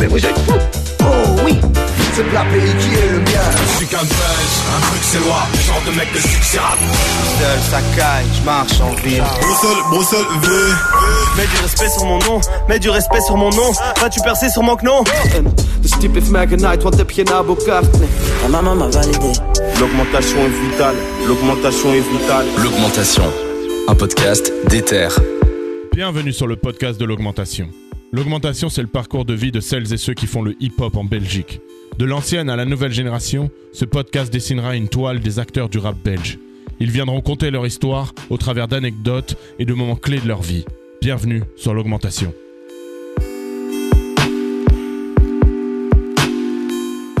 mais vous êtes fous. Oh oui. C'est le pays qui est le mien. Je suis qu'un belge, un truc c'est loi. Genre de mec de succès. Rap Seul, ça caille, je marche en ville. Bruxelles, Bruxelles, V. Mets du respect sur mon nom, mets du respect sur mon nom. Vas-tu percer sur mon knon Dus type heeft mij genaaid, want heb je een abokaart? Nee. Ma maman m'a validé. L'augmentation est vitale, l'augmentation est vitale L'augmentation, un podcast d'Ether. Bienvenue sur le podcast de l'augmentation. L'augmentation, c'est le parcours de vie de celles et ceux qui font le hip-hop en Belgique. De l'ancienne à la nouvelle génération, ce podcast dessinera une toile des acteurs du rap belge. Ils viendront conter leur histoire au travers d'anecdotes et de moments clés de leur vie. Bienvenue sur l'augmentation.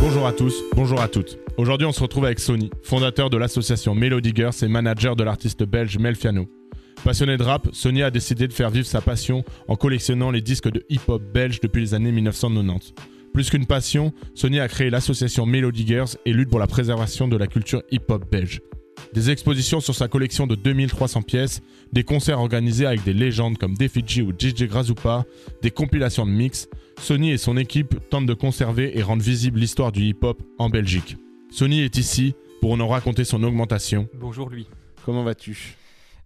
Bonjour à tous, bonjour à toutes. Aujourd'hui, on se retrouve avec Sony, fondateur de l'association Melody Girls et manager de l'artiste belge Melfiano. Passionné de rap, Sony a décidé de faire vivre sa passion en collectionnant les disques de hip-hop belge depuis les années 1990. Plus qu'une passion, Sony a créé l'association Melody Girls et lutte pour la préservation de la culture hip-hop belge. Des expositions sur sa collection de 2300 pièces, des concerts organisés avec des légendes comme Defiji ou DJ Grazupa, des compilations de mix, Sony et son équipe tentent de conserver et rendre visible l'histoire du hip-hop en Belgique. Sony est ici pour nous raconter son augmentation. Bonjour lui. Comment vas-tu?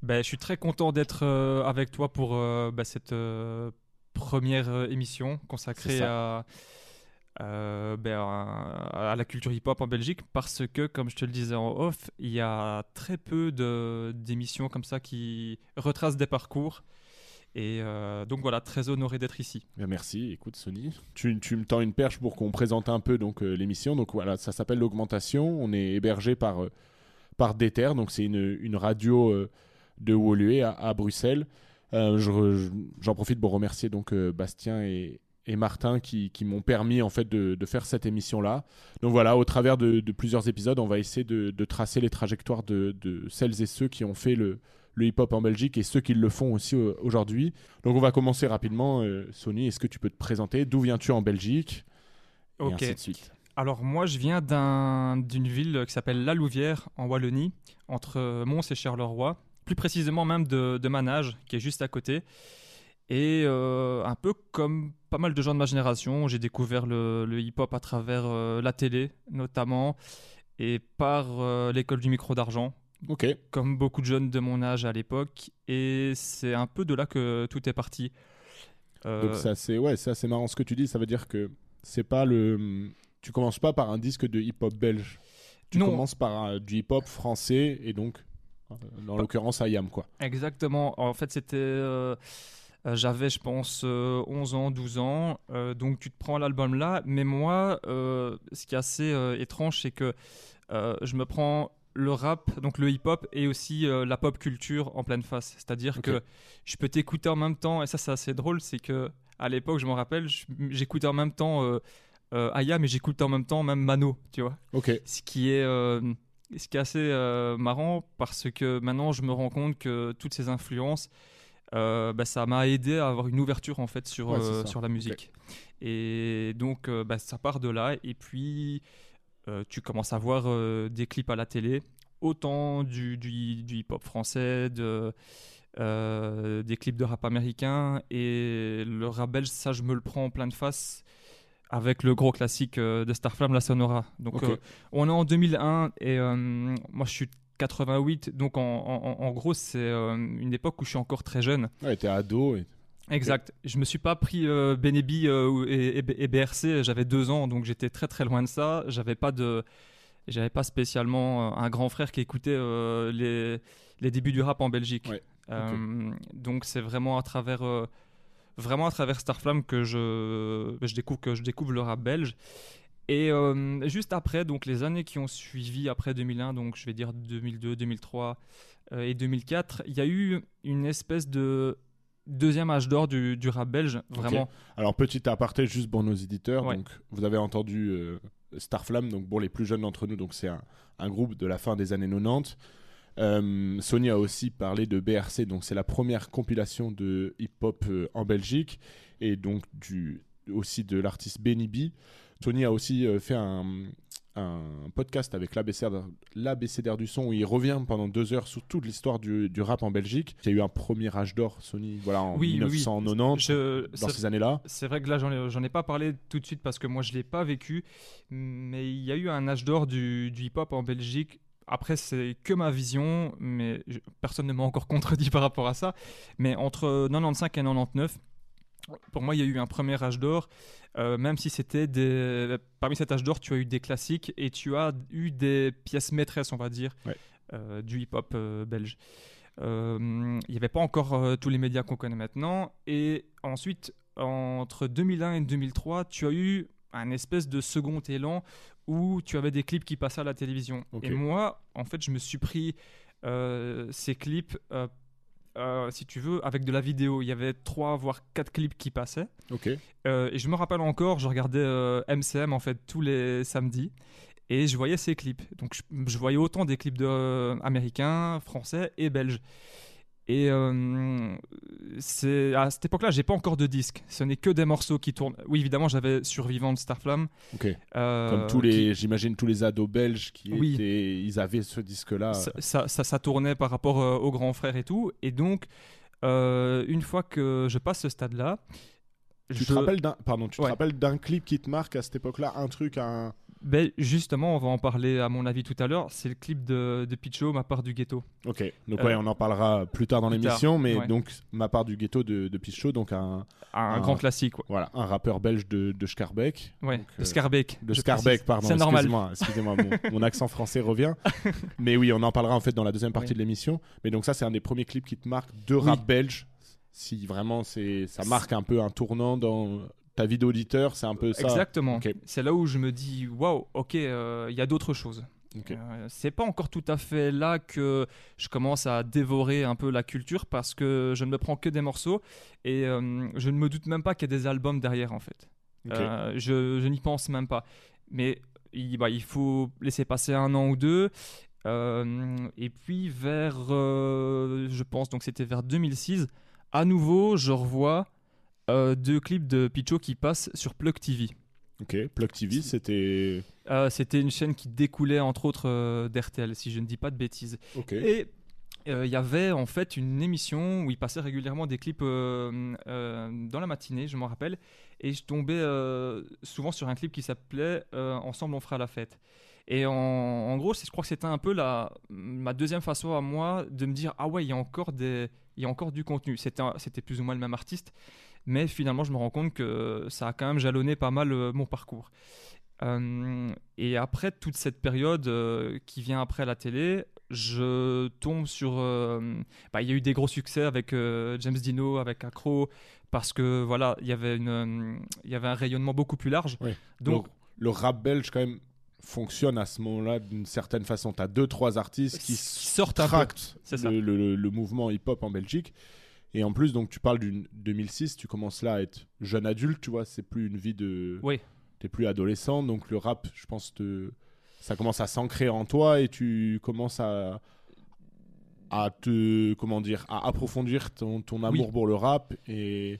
Ben, je suis très content d'être euh, avec toi pour euh, bah, cette euh, première émission consacrée à, ben, à, à la culture hip-hop en Belgique parce que, comme je te le disais en off, il y a très peu d'émissions comme ça qui retracent des parcours. Et euh, donc voilà, très honoré d'être ici. Bien, merci, écoute Sony. Tu, tu me tends une perche pour qu'on présente un peu donc euh, l'émission. Donc voilà, ça s'appelle l'augmentation. On est hébergé par, euh, par Déter, donc c'est une, une radio de Woluwe à, à Bruxelles. Euh, je- J'en profite pour remercier donc euh, Bastien et, et Martin qui, qui m'ont permis en fait de, de faire cette émission-là. Donc voilà, au travers de, de plusieurs épisodes, on va essayer de, de tracer les trajectoires de, celles et ceux qui ont fait le, le hip-hop en Belgique et ceux qui le font aussi euh, aujourd'hui. Donc on va commencer rapidement. Euh, Sony, est-ce que tu peux te présenter? D'où viens-tu en Belgique? Et Ok. ainsi de suite. Alors moi, je viens d'un- d'une ville qui s'appelle La Louvière, en Wallonie, entre Mons et Charleroi, plus précisément même de, de Manage, qui est juste à côté. Et euh, un peu comme pas mal de gens de ma génération, j'ai découvert le, le hip-hop à travers euh, la télé, notamment, et par euh, l'école du micro d'argent, Ok. comme beaucoup de jeunes de mon âge à l'époque. Et c'est un peu de là que tout est parti. Donc c'est assez, ouais, c'est assez marrant ce que tu dis. Ça veut dire que c'est pas le. Tu commences pas par un disque de hip-hop belge. Tu Non. commences par du hip-hop français et donc, euh, dans Pas- l'occurrence, Ayam quoi. Exactement. En fait, c'était. euh, euh, J'avais, je pense, euh, 11 ans, 12 ans. euh, donc, tu te prends l'album là. Mais moi, euh, ce qui est assez euh, étrange, c'est que euh, je me prends le rap, donc le hip-hop, et aussi euh, la pop culture en pleine face. C'est-à-dire que je peux t'écouter en même temps. Et ça, c'est assez drôle. C'est que à l'époque, je m'en rappelle, j'écoutais en même temps euh, euh, Aya, mais j'écoutais en même temps même Mano, tu vois Ok. ce qui est euh, ce qui est assez euh, marrant parce que maintenant je me rends compte que toutes ces influences euh, bah, ça m'a aidé à avoir une ouverture en fait sur, Ouais, euh, sur la musique. Et donc bah, ça part de là. Et puis tu commences à voir des clips à la télé autant du, du, du hip-hop français de des clips de rap américain. Et le rap belge ça je me le prends en pleine face avec le gros classique euh, de Starflame, la Sonora. Donc euh, on est en 2001 et euh, moi je suis de 88, donc en, en- en gros c'est une époque où je suis encore très jeune. Ouais, t'es ado. Et... Exact. Je me suis pas pris euh, Benebi euh, et, et- et BRC, j'avais deux ans, donc j'étais très très loin de ça. J'avais pas de, j'avais pas spécialement un grand frère qui écoutait euh, les, les débuts du rap en Belgique. Ouais. Donc c'est vraiment à travers, vraiment à travers Starflame que je, je découvre que je découvre le rap belge. Et euh, juste après, donc les années qui ont suivi après 2001, donc je vais dire 2002, 2003 euh, et 2004, il y a eu une espèce de deuxième âge d'or du, du rap belge, vraiment. Alors petit aparté juste pour nos éditeurs. Ouais. Donc vous avez entendu euh, Starflame. Donc pour les plus jeunes d'entre nous, donc c'est un, un groupe de la fin des années 90. Euh, Sony a aussi parlé de BRC, donc c'est la première compilation de hip-hop euh, en Belgique et donc du, aussi de l'artiste Benny B. Sony a aussi euh, fait un, un podcast avec l'ABCDR du son où il revient pendant deux heures sur toute l'histoire du, du rap en Belgique. Il y a eu un premier âge d'or Sony voilà, en Oui, oui, oui. 1990, Je- dans ces années-là. C'est vrai que là, j'en ai, j'en ai pas parlé tout de suite parce que moi, je l'ai pas vécu. Mais il y a eu un âge d'or du, du hip-hop en Belgique. Après, c'est que ma vision, mais je- personne ne m'a encore contredit par rapport à ça. Mais entre 95 et 99, pour moi, il y a eu un premier âge d'or. euh, même si c'était des. Parmi cet âge d'or, tu as eu des classiques et tu as eu des pièces maîtresses, on va dire, Ouais. euh, du hip-hop euh, belge. Il n'y avait pas encore tous les médias qu'on connaît maintenant. Et ensuite, entre 2001 et 2003, tu as eu un espèce de second élan où tu avais des clips qui passaient à la télévision. Ok. Et moi, en fait, je me suis pris euh, ces clips, euh, euh, si tu veux, avec de la vidéo. Il y avait trois, voire quatre clips qui passaient. Ok. Euh, et je me rappelle encore, je regardais MCM en fait tous les samedis et je voyais ces clips. Donc je, je voyais autant des clips de, américains, français et belges. Et euh, c'est à cette époque-là, j'ai pas encore de disque. Ce n'est que des morceaux qui tournent. Oui, évidemment, j'avais Survivant de Starflame. Ok. euh, Comme tous qui- les, j'imagine tous les ados belges qui Oui. étaient, ils avaient ce disque-là. ça, ça, ça- ça tournait par rapport euh, aux grands frères et tout. Et donc, euh, une fois que je passe ce stade-là, Tu je- te rappelles d'un, pardon, tu te rappelles d'un clip qui te marque à cette époque-là, un truc, un. Ben, justement, on va en parler à mon avis tout à l'heure. C'est le clip de, de Picho, ma part du ghetto. Ok. Donc Euh, ouais, on en parlera plus tard dans l'émission, mais ouais. donc ma part du ghetto de, de Pichot, donc un, Un, grand classique, quoi. voilà, un rappeur belge de, de Scarbeck. Ouais, Donc, de euh, Scarbeck. De Scarbeck, pardon. C'est normal. Excusez-moi, mon, mon accent français revient. Mais oui, on en parlera en fait dans la deuxième partie Oui. de l'émission. Mais donc ça, c'est un des premiers clips qui te marque de Oui. rap belge. Si vraiment c'est, ça marque un peu un tournant dans ta vie d'auditeur, c'est un peu ça. Exactement. C'est là où je me dis, waouh, ok, euh, il y a d'autres choses. Ok. Euh, c'est pas encore tout à fait là que je commence à dévorer un peu la culture parce que je ne me prends que des morceaux et euh, je ne me doute même pas qu'il y a des albums derrière en fait. Ok. Euh, je je n'y pense même pas. Mais il, bah, il faut laisser passer un an ou deux. Euh, et puis vers, euh, je pense, donc c'était vers 2006, à nouveau, je revois euh, deux clips de Picho qui passent sur Plug TV. Ok. Plug TV, c'était. Euh, c'était une chaîne qui découlait entre autres euh, d'RTL, si je ne dis pas de bêtises. Ok. Et euh, il y avait en fait une émission où il passait régulièrement des clips euh, euh, dans la matinée, je m'en rappelle, et je tombais euh, souvent sur un clip qui s'appelait euh, Ensemble on fera la fête. Et en, en gros, je crois que c'était un peu la, ma deuxième façon à moi de me dire ah ouais, il y a encore des, il y a encore du contenu. C'était plus ou moins le même artiste, mais finalement je me rends compte que ça a quand même jalonné pas mal euh, mon parcours. Euh, et après toute cette période euh, qui vient après la télé, je tombe sur. euh, bah, Il y a eu des gros succès avec euh, James Dino, avec Acro, parce que voilà, il y avait une, euh, il y avait un rayonnement beaucoup plus large. Oui. Donc, le rap belge, quand même, fonctionne à ce moment-là d'une certaine façon. Tu as deux, trois artistes qui qui sortent tractent le, le- le mouvement hip-hop en Belgique. Et en plus, donc, tu parles d'une 2006, tu commences là à être jeune adulte, tu vois, c'est plus une vie de. Oui. T'es plus adolescent, donc le rap, je pense, te... ça commence à s'ancrer en toi et tu commences à à te comment dire à approfondir ton, ton amour Oui. pour le rap et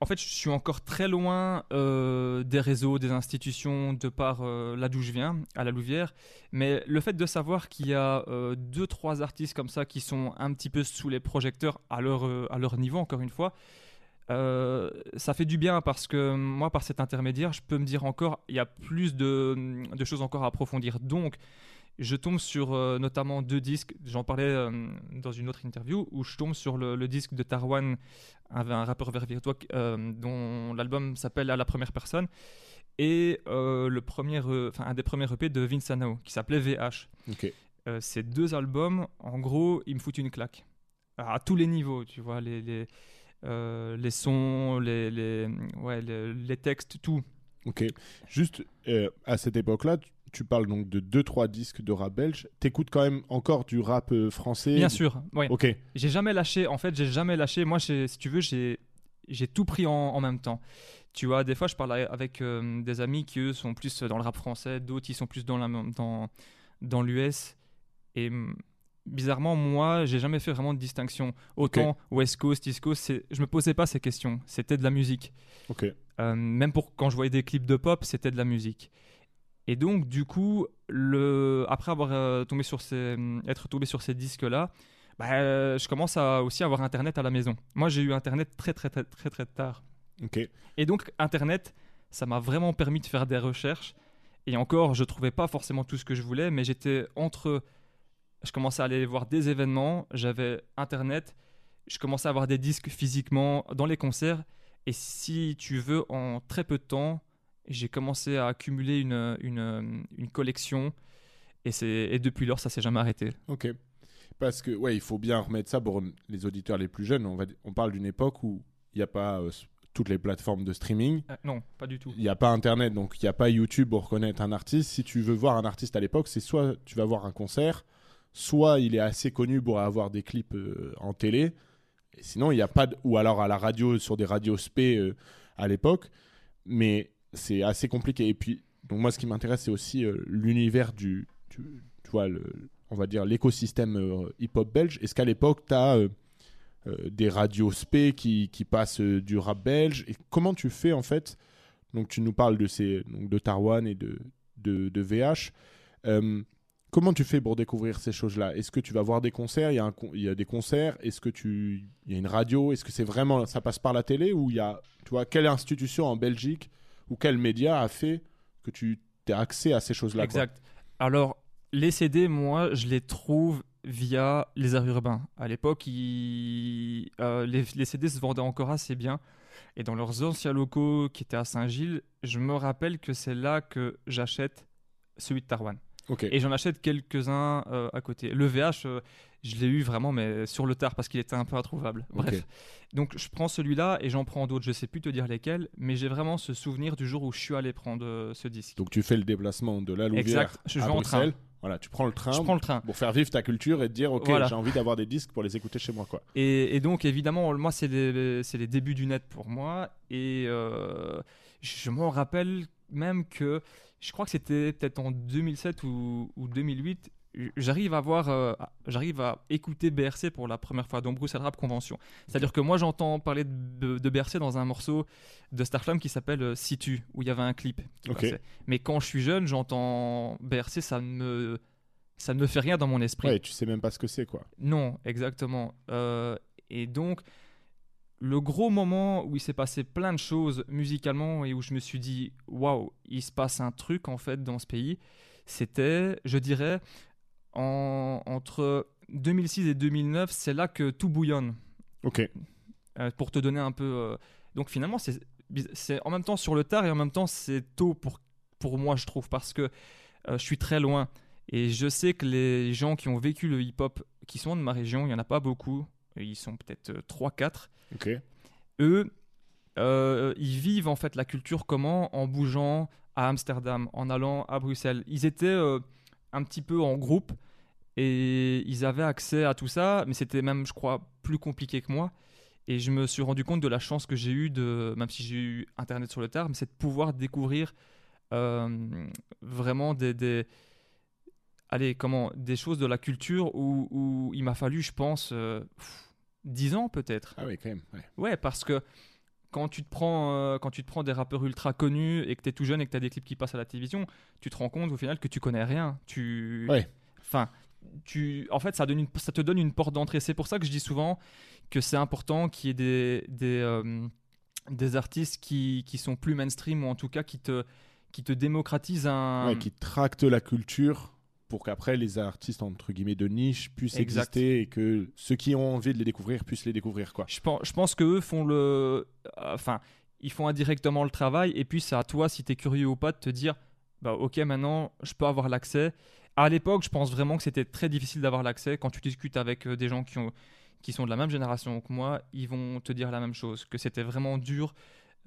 En fait, je suis encore très loin euh, des réseaux, des institutions, de par euh, là d'où je viens, à la Louvière. Mais le fait de savoir qu'il y a euh, deux, trois artistes comme ça qui sont un petit peu sous les projecteurs à leur, niveau, encore une fois, ça fait du bien parce que moi, par cet intermédiaire, je peux me dire encore, il y a plus de, de choses encore à approfondir. Donc, je tombe sur euh, notamment deux disques, j'en parlais euh, dans une autre interview, où je tombe sur le, le disque de Tarwan, un, un rappeur verviétois euh, dont l'album s'appelle À la première personne, et le premier, un des premiers EP de Vince Anao, qui s'appelait VH. ok Euh, ces deux albums, en gros, ils me foutent une claque. À tous les niveaux, tu vois, les, les, les sons, les, les, ouais, les, les textes, tout. ok juste euh, à cette époque-là tu, parles donc de deux trois disques de rap belge t'écoutes quand même encore du rap euh, français Bien sûr, ouais. ok J'ai jamais lâché, en fait, j'ai jamais lâché. Moi, si tu veux, j'ai tout pris en, en même temps. Tu vois, des fois, je parle avec euh, des amis qui, eux, sont plus dans le rap français, d'autres, ils sont plus dans la- dans, dans l'US. Et hum, bizarrement, moi, j'ai jamais fait vraiment de distinction. Autant West Coast, East Coast, je me posais pas ces questions. C'était de la musique. ok Euh, même pour quand je voyais des clips de pop, c'était de la musique. Et donc, du coup, le... après avoir euh, tombé sur ces... être tombé sur ces disques-là, bah, euh, je commence à aussi avoir Internet à la maison. Moi, j'ai eu Internet très, très, très, très, très tard. Ok. Et donc, Internet, ça m'a vraiment permis de faire des recherches. Et encore, je trouvais pas forcément tout ce que je voulais, mais j'étais entre. Je commençais à aller voir des événements, j'avais Internet, je commençais à avoir des disques physiquement dans les concerts. Et si tu veux, en très peu de temps, j'ai commencé à accumuler une, une, une collection. Et, et depuis lors, ça s'est jamais arrêté. Ok. Parce que, ouais, il faut bien remettre ça pour les auditeurs les plus jeunes. On, va, on parle d'une époque où il n'y a pas euh, toutes les plateformes de streaming. Euh, non, pas du tout. Il n'y a pas Internet, donc il n'y a pas YouTube pour reconnaître un artiste. Si tu veux voir un artiste à l'époque, c'est soit tu vas voir un concert, soit il est assez connu pour avoir des clips euh, en télé. Et sinon, il n'y a pas de... Ou alors à la radio, sur des radios SP euh, à l'époque. Mais c'est assez compliqué. Et puis, donc moi, ce qui m'intéresse, c'est aussi euh, l'univers du... Tu vois, on va dire l'écosystème euh, hip-hop belge. Est-ce qu'à l'époque, tu as... des radios SP qui, qui passent euh, du rap belge? Et comment tu fais en fait? Donc tu nous parles de ces donc de Tarwan et de de, VH Euh, comment tu fais pour découvrir ces choses-là? Est-ce que tu vas voir des concerts? Il y a y a des concerts. Est-ce que tu il y a une radio? Est-ce que c'est vraiment ça passe par la télé ou il y a tu vois quelle institution en Belgique ou quel média a fait que tu aies accès à ces choses-là quoi Exact. Alors, les CD, moi, je les trouve via les aires urbains. À l'époque, ils- euh, les, les CD se vendaient encore assez bien. Et dans leurs anciens locaux qui étaient à Saint-Gilles, je me rappelle que c'est là que j'achète celui de Tarwan. Ok. Et j'en achète quelques-uns euh, à côté. Le VH, euh, je l'ai eu vraiment, mais sur le tard, parce qu'il était un peu introuvable. Bref. Donc je prends celui-là et j'en prends d'autres. Je sais plus te dire lesquels, mais j'ai vraiment ce souvenir du jour où je suis allé prendre euh, ce disque. Donc tu fais le déplacement de la Louvière Exact. Je à en train. Bruxelles. Voilà, tu prends le train Je prends le train. pour faire vivre ta culture et te dire ok Voilà. j'ai envie d'avoir des disques pour les écouter chez moi quoi. Et, et donc, évidemment, moi, c'est les, c'est les débuts du net pour moi. Et euh, je m'en rappelle même que, je crois que c'était peut-être en 2007 ou, ou 2008, j'arrive à voir, euh, j'arrive à écouter BRC pour la première fois, donc Bruxelles Rap Convention. C'est-à-dire que moi, j'entends parler de, de BRC dans un morceau de Starflame qui s'appelle euh, Situ, où il y avait un clip. qui Ok. passait. Mais quand je suis jeune, j'entends BRC, ça ne me, ça ne me fait rien dans mon esprit. Ouais, tu sais même pas ce que c'est quoi. Non, exactement. Euh, et donc, le gros moment où il s'est passé plein de choses musicalement et où je me suis dit, waouh, il se passe un truc en fait dans ce pays, c'était, je dirais, en- entre 2006 et 2009, c'est là que tout bouillonne. Ok. Euh, pour te donner un peu. euh, Donc finalement, c'est c'est en même temps sur le tard et en même temps c'est tôt pour, pour moi, je trouve, parce que euh, je suis très loin. Et je sais que les gens qui ont vécu le hip-hop, qui sont de ma région, il n'y en a pas beaucoup. Ils sont peut-être 3-4. Ok. Eux, euh, ils vivent en fait la culture comment? En bougeant à Amsterdam, en allant à Bruxelles. Ils étaient euh, un petit peu en groupe et ils avaient accès à tout ça, mais c'était même, je crois, plus compliqué que moi. Et je me suis rendu compte de la chance que j'ai eue, de, même si j'ai eu Internet sur le tard, mais c'est de pouvoir découvrir euh, vraiment des, des- allez, comment, des choses de la culture où, où il m'a fallu, je pense, euh, pff, 10 ans peut-être. Ah oui quand même. ouais. Ouais, parce que quand tu te prends, euh, quand tu te prends des rappeurs ultra connus et que tu es tout jeune et que tu as des clips qui passent à la télévision, tu te rends compte au final que tu connais rien. Tu... Ouais. Enfin, tu... en fait, ça, donne une... ça te donne une porte d'entrée. C'est pour ça que je dis souvent que c'est important qu'il y ait des, des, euh, des artistes qui, qui sont plus mainstream ou en tout cas qui te, qui te démocratisent un. Ouais, qui tracte la culture pour qu'après les artistes entre guillemets de niche puissent Exact. exister et que ceux qui ont envie de les découvrir puissent les découvrir quoi. Je pense, je pense qu'eux font le. euh, Enfin, ils font indirectement le travail, et puis c'est à toi, si tu es curieux ou pas, de te dire bah, ok, maintenant, je peux avoir l'accès. À l'époque, je pense vraiment que c'était très difficile d'avoir l'accès. Quand tu discutes avec euh, des gens qui, ont, qui sont de la même génération que moi, ils vont te dire la même chose, que c'était vraiment dur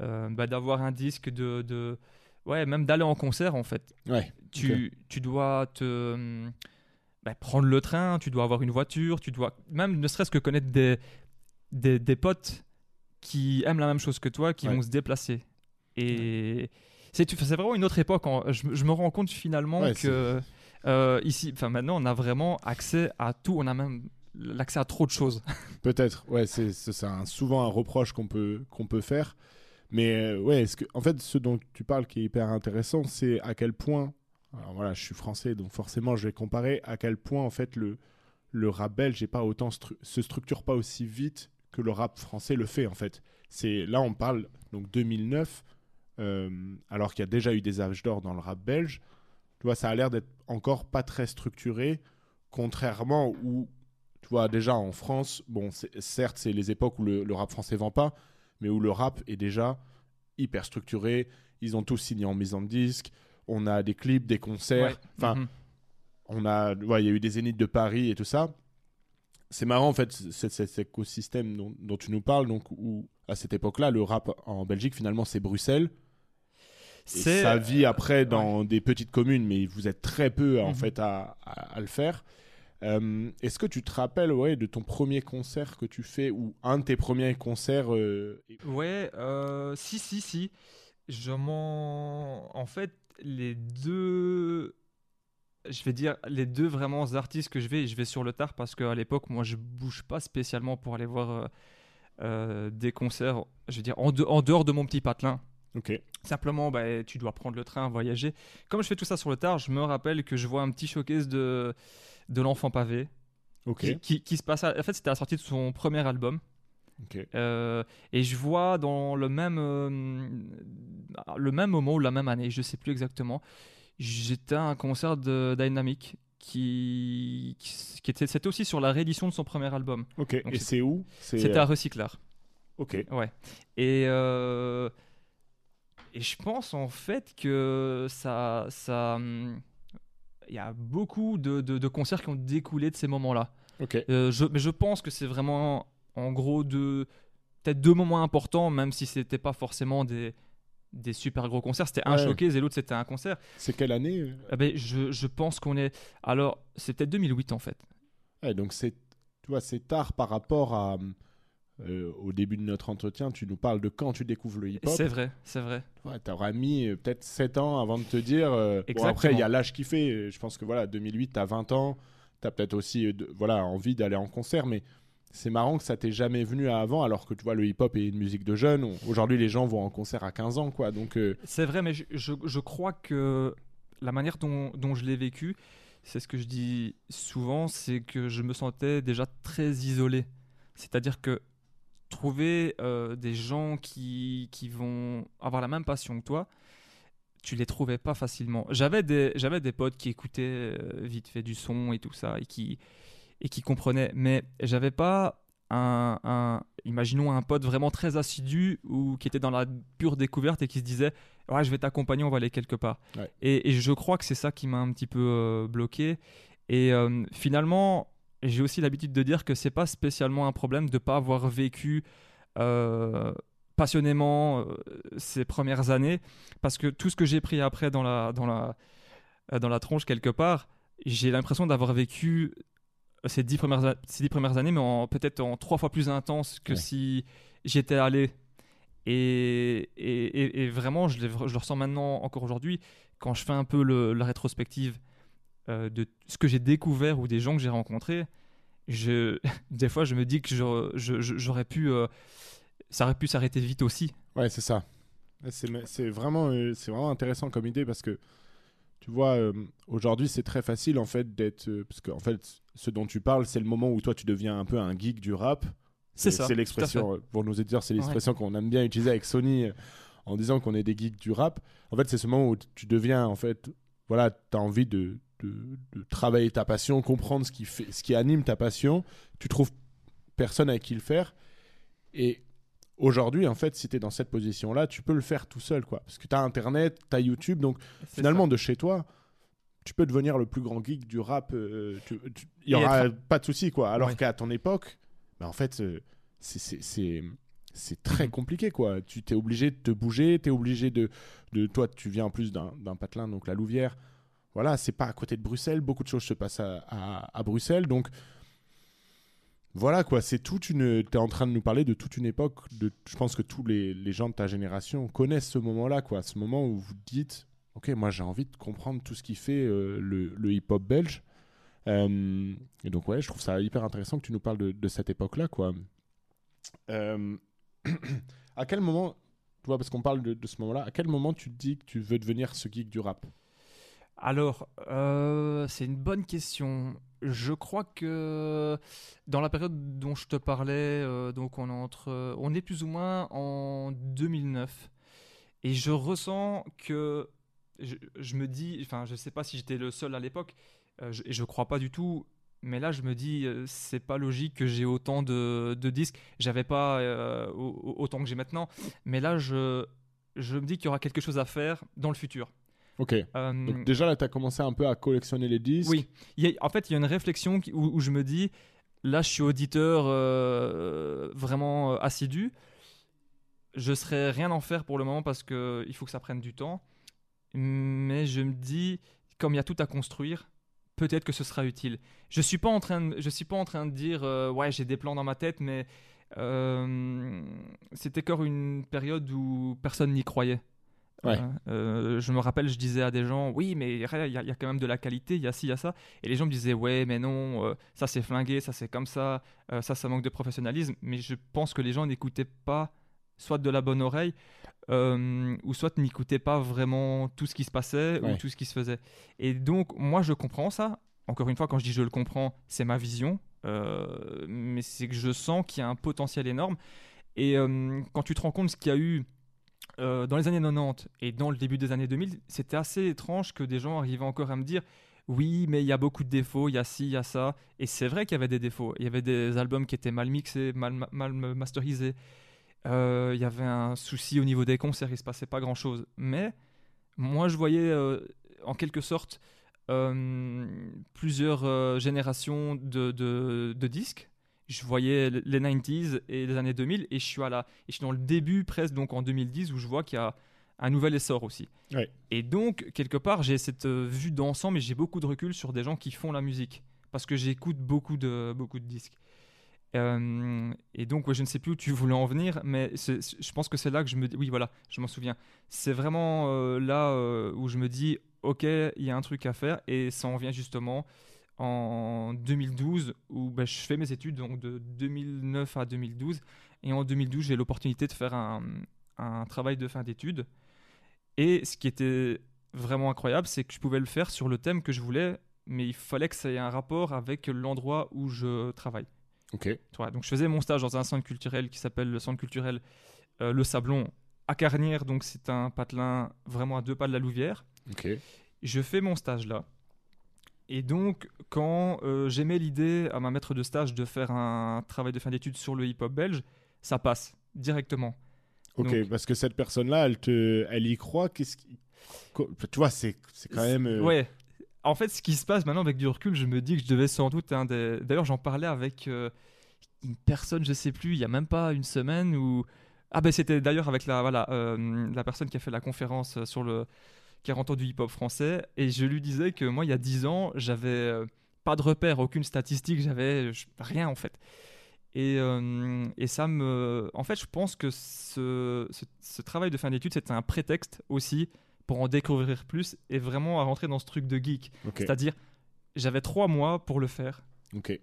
euh, bah, d'avoir un disque, de, de. Ouais, même d'aller en concert en fait. Ouais. Tu, tu dois te. hum, bah, prendre le train, tu dois avoir une voiture, tu dois même ne serait-ce que connaître des, des, des potes qui aiment la même chose que toi, qui Ouais. vont se déplacer. Et c'est c'est vraiment une autre époque. en- je, je me rends compte finalement Ouais, que euh, ici, enfin maintenant, on a vraiment accès à tout. On a même l'accès à trop de choses. Peut-être. Ouais, c'est souvent un reproche qu'on peut qu'on peut faire. Mais euh, ouais, en fait ce dont tu parles qui est hyper intéressant, c'est à quel point alors voilà, je suis français, donc forcément, je vais comparer à quel point, en fait, le, le rap belge pas autant se structure pas aussi vite que le rap français le fait, en fait. C'est Là, on parle, donc 2009, euh, alors qu'il y a déjà eu des âges d'or dans le rap belge. Tu vois, ça a l'air d'être encore pas très structuré, contrairement où, tu vois, déjà en France, bon, certes, c'est les époques où le, le rap français vend pas, mais où le rap est déjà hyper structuré. Ils ont tous signé en maison de disque. On a des clips, des concerts. Ouais. Enfin, Mhm. on a, ouais, il y a eu des zéniths de Paris et tout ça. C'est marrant en fait, cet écosystème dont, dont tu nous parles, donc où à cette époque-là, le rap en Belgique finalement c'est Bruxelles. Et ça vit après dans des petites communes, mais vous êtes très peu en Mhm. fait à, à- à le faire. Euh, Est-ce que tu te rappelles ouais, de ton premier concert que tu fais ou un de tes premiers concerts euh, Ouais, euh, si, si, si. Je m'en. En fait, les deux. Je vais dire, les deux vraiment artistes que je vais, je vais sur le tard parce qu'à l'époque, moi, je bouge pas spécialement pour aller voir des concerts. Je veux dire, en, de- en dehors de mon petit patelin. Ok. Simplement, bah, tu dois prendre le train, voyager. Comme je fais tout ça sur le tard, je me rappelle que je vois un petit showcase de, de l'enfant pavé qui, qui- qui se passe. à- En fait, c'était la sortie de son premier album. Euh, et je vois dans le même, euh, le même moment ou la même année, je sais plus exactement, j'étais à un concert de Dynamic qui, qui, qui était, c'était aussi sur la réédition de son premier album. Ok. Donc Et c'est- où? C'était euh, à Recyclard. Ok. Ouais. Et, euh, et je pense en fait que ça. ça hum, il y a beaucoup de, de- de concerts qui ont découlé de ces moments-là. Euh, je, mais je pense que c'est vraiment, en gros, deux, peut-être deux moments importants, même si c'était pas forcément des, des super gros concerts. C'était un showcase et l'autre c'était un concert. C'est quelle année euh? Eh ben, je, je pense qu'on est. Alors, c'est peut-être 2008 en fait. Ouais, donc c'est, tu vois, c'est tard par rapport à, euh, au début de notre entretien. Tu nous parles de quand tu découvres le hip-hop. C'est vrai, c'est vrai. Ouais, t'auras mis euh, peut-être 7 ans avant de te dire. euh, bon, après, il y a l'âge qui fait. Je pense que voilà, 2008, t'as 20 ans. T'as peut-être aussi euh, de- voilà, envie d'aller en concert. Mais c'est marrant que ça t'ait jamais venu à avant, alors que tu vois, le hip-hop est une musique de jeunes. Aujourd'hui, les gens vont en concert à 15 ans, quoi. Donc, C'est vrai, mais je, je- je crois que la manière dont, dont je l'ai vécu, c'est ce que je dis souvent, c'est que je me sentais déjà très isolé. C'est-à-dire que trouver euh, des gens qui, qui vont avoir la même passion que toi, tu les trouvais pas facilement. J'avais des, j'avais des potes qui écoutaient euh, vite fait du son et tout ça, et qui, et qui comprenaient, mais j'avais pas un, un- imaginons un pote vraiment très assidu ou qui était dans la pure découverte et qui se disait ouais je vais t'accompagner on va aller quelque part Ouais. et, et je crois que c'est ça qui m'a un petit peu euh, bloqué et euh, finalement j'ai aussi l'habitude de dire que c'est pas spécialement un problème de pas avoir vécu euh, passionnément euh, ces premières années parce que tout ce que j'ai pris après dans la dans la euh, dans la tronche quelque part j'ai l'impression d'avoir vécu ces dix premières, ces dix premières années, mais peut-être en trois fois plus intense que Ouais. si j'étais allé. Et, et, et- et vraiment, je, le ressens maintenant, encore aujourd'hui, quand je fais un peu le- la rétrospective euh, de ce que j'ai découvert ou des gens que j'ai rencontrés. Je, des fois, je me dis que je- je- je- j'aurais pu. euh, ça aurait pu s'arrêter vite aussi. Ouais, c'est ça. C'est vraiment, euh, c'est vraiment intéressant comme idée parce que tu vois, euh, aujourd'hui, c'est très facile en fait d'être. euh, parce qu'en fait, ce dont tu parles, c'est le moment où toi, tu deviens un peu un geek du rap. C'est ça. C'est l'expression, pour nos éditeurs, c'est Ouais. l'expression qu'on aime bien utiliser avec Sony euh, en disant qu'on est des geeks du rap. En fait, c'est ce moment où tu deviens, en fait, voilà, tu as envie de, de, de travailler ta passion, comprendre ce qui, fait, ce qui anime ta passion. Tu trouves personne avec qui le faire. Et aujourd'hui, en fait, si tu es dans cette position-là, tu peux le faire tout seul, quoi. Parce que tu as Internet, tu as YouTube, donc finalement, ça. de chez toi, tu peux devenir le plus grand geek du rap. euh, Il y Et aura être- pas de souci, quoi. Alors Ouais. qu'à ton époque, bah, en fait, euh, c'est- c'est- très compliqué, quoi. Tu t'es obligé de te bouger, tu es obligé de, de. Toi, tu viens en plus d'un d'un patelin, donc la Louvière. Voilà, c'est pas à côté de Bruxelles. Beaucoup de choses se passent à, Bruxelles. Donc, voilà, quoi. C'est toute une. Tu es en train de nous parler de toute une époque. Je pense que tous les, gens de ta génération connaissent ce moment-là, quoi. Ce moment où vous dites Ok, moi j'ai envie de comprendre tout ce qui fait euh, le, hip-hop belge. Euh, et donc, ouais, je trouve ça hyper intéressant que tu nous parles de, de cette époque-là, quoi. Euh, à quel moment, tu vois, parce qu'on parle de, de ce moment-là, à quel moment tu te dis que tu veux devenir ce geek du rap? Alors, euh, c'est une bonne question. Je crois que dans la période dont je te parlais, euh, donc on est, entre, on est plus ou moins en 2009. Et je ressens que je, me dis, enfin, je sais pas si j'étais le seul à l'époque, euh, je- et je crois pas du tout. Mais là, je me dis, euh, c'est pas logique que j'ai autant de, de disques. J'avais pas au- au- autant que j'ai maintenant. Mais là, je me dis qu'il y aura quelque chose à faire dans le futur. Ok. Euh, Donc déjà là, tu as commencé un peu à collectionner les disques. oui, Il y a- en fait, il y a une réflexion qui- où, où je me dis, là, je suis auditeur euh, vraiment euh, assidu. Je serais rien en faire pour le moment parce que il faut que ça prenne du temps. Mais je me dis, comme il y a tout à construire, peut-être que ce sera utile. Je suis pas en train, de, je suis pas en train de dire, euh, ouais, j'ai des plans dans ma tête, mais euh, c'était encore une période où personne n'y croyait. Ouais. Euh, je me rappelle, je disais à des gens, oui, mais il y, a- il y a quand même de la qualité, il y a ci, il y a ça. Et les gens me disaient, ouais, mais non, euh, ça c'est flingué, ça c'est comme ça, euh, ça ça manque de professionnalisme. Mais je pense que les gens n'écoutaient pas soit de la bonne oreille, ou soit n'écoutaient pas vraiment tout ce qui se passait Ouais. ou tout ce qui se faisait. Et donc, moi, je comprends ça. Encore une fois, quand je dis je le comprends, c'est ma vision. mais c'est que je sens qu'il y a un potentiel énorme. Et quand tu te rends compte ce qu'il y a eu euh, dans les années 90 et dans le début des années 2000, c'était assez étrange que des gens arrivaient encore à me dire oui, mais il y a beaucoup de défauts, il y a ci, il y a ça. Et c'est vrai qu'il y avait des défauts. Il y avait des albums qui étaient mal mixés, mal, ma- mal masterisés. Euh, il y avait un souci au niveau des concerts, il se passait pas grand chose. Mais moi, je voyais euh, en quelque sorte plusieurs générations de disques. Je voyais les 90s et les années 2000 et je suis à la, et je suis dans le début presque donc en 2010 où je vois qu'il y a un nouvel essor aussi. Ouais. Et donc quelque part j'ai cette euh, vue d'ensemble et j'ai beaucoup de recul sur des gens qui font la musique parce que j'écoute beaucoup de beaucoup de disques. Euh, et donc, ouais, je ne sais plus où tu voulais en venir, mais je pense que c'est là que je me dis. Oui, voilà, je m'en souviens. C'est vraiment euh, là euh, où je me dis ok, il y a un truc à faire, et ça en vient justement en 2012, où ben, je fais mes études donc de 2009 à 2012, et en 2012, j'ai l'opportunité de faire un, un travail de fin d'études. Et ce qui était vraiment incroyable, c'est que je pouvais le faire sur le thème que je voulais, mais il fallait que ça ait un rapport avec l'endroit où je travaille. Ok. Donc je faisais mon stage dans un centre culturel qui s'appelle le centre culturel euh, Le Sablon à Carnières, donc c'est un patelin vraiment à deux pas de la Louvière. Ok. Je fais mon stage là. Et donc, quand euh, j'aimais l'idée à ma maître de stage de faire un travail de fin d'études sur le hip-hop belge, ça passe directement. Ok, Donc- parce que cette personne-là, elle te, elle y croit. Qu'est-ce qui, tu vois, c'est, c'est quand même. euh, Ouais. En fait, ce qui se passe maintenant avec du recul, je me dis que je devais sans doute. des... D'ailleurs, j'en parlais avec euh, une personne, je sais plus, il y a même pas une semaine où. Ah ben c'était d'ailleurs avec la voilà euh, la personne qui a fait la conférence sur le 40 ans du hip-hop français et je lui disais que moi il y a 10 ans j'avais euh, pas de repère, aucune statistique, j'avais rien en fait. Et, euh, et ça me. En fait, je pense que ce, ce, ce travail de fin d'études, c'était un prétexte aussi pour en découvrir plus et vraiment à rentrer dans ce truc de geek. C'est-à-dire, j'avais trois mois pour le faire.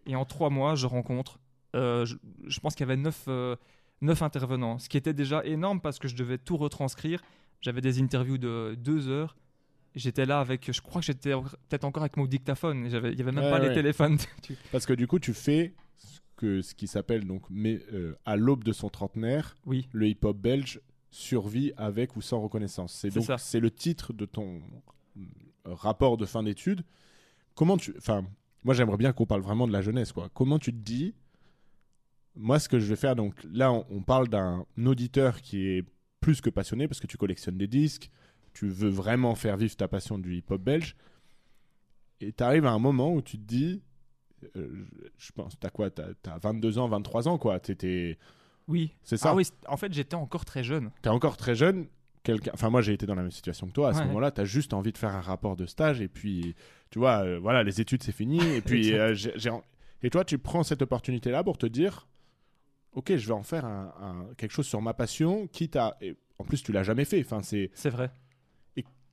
Et en trois mois, je rencontre, euh, je, je pense qu'il y avait neuf, euh, neuf intervenants, ce qui était déjà énorme parce que je devais tout retranscrire. J'avais des interviews de deux heures. J'étais là avec, je crois que j'étais peut-être encore avec mon dictaphone. Il n'y avait même pas ouais. les téléphones. Parce que du coup, tu fais ce, que, ce qui s'appelle donc, mais, euh, à l'aube de son trentenaire, oui, le hip-hop belge survit avec ou sans reconnaissance. C'est donc c'est le titre de ton euh, rapport de fin d'études. Comment tu, enfin, moi j'aimerais bien qu'on parle vraiment de la jeunesse, quoi. Comment tu te dis, moi ce que je vais faire, donc là on, on parle d'un auditeur qui est plus que passionné parce que tu collectionnes des disques, tu veux vraiment faire vivre ta passion du hip-hop belge, et tu arrives à un moment où tu te dis, euh, je, pense, t'as quoi, t'as as 22 ans, 23 ans, quoi. T'étais, oui. c'est ça. Ah oui, c'est- en fait, j'étais encore très jeune. T'es encore très jeune. Quelqu'un, enfin moi j'ai été dans la même situation que toi. À ce Ouais. moment-là, t'as juste envie de faire un rapport de stage et puis, tu vois, euh, voilà, les études c'est fini et puis euh, j'ai- et toi tu prends cette opportunité-là pour te dire, ok, je vais en faire un, un- quelque chose sur ma passion, quitte à, et en plus tu l'as jamais fait. Enfin c'est, C'est vrai.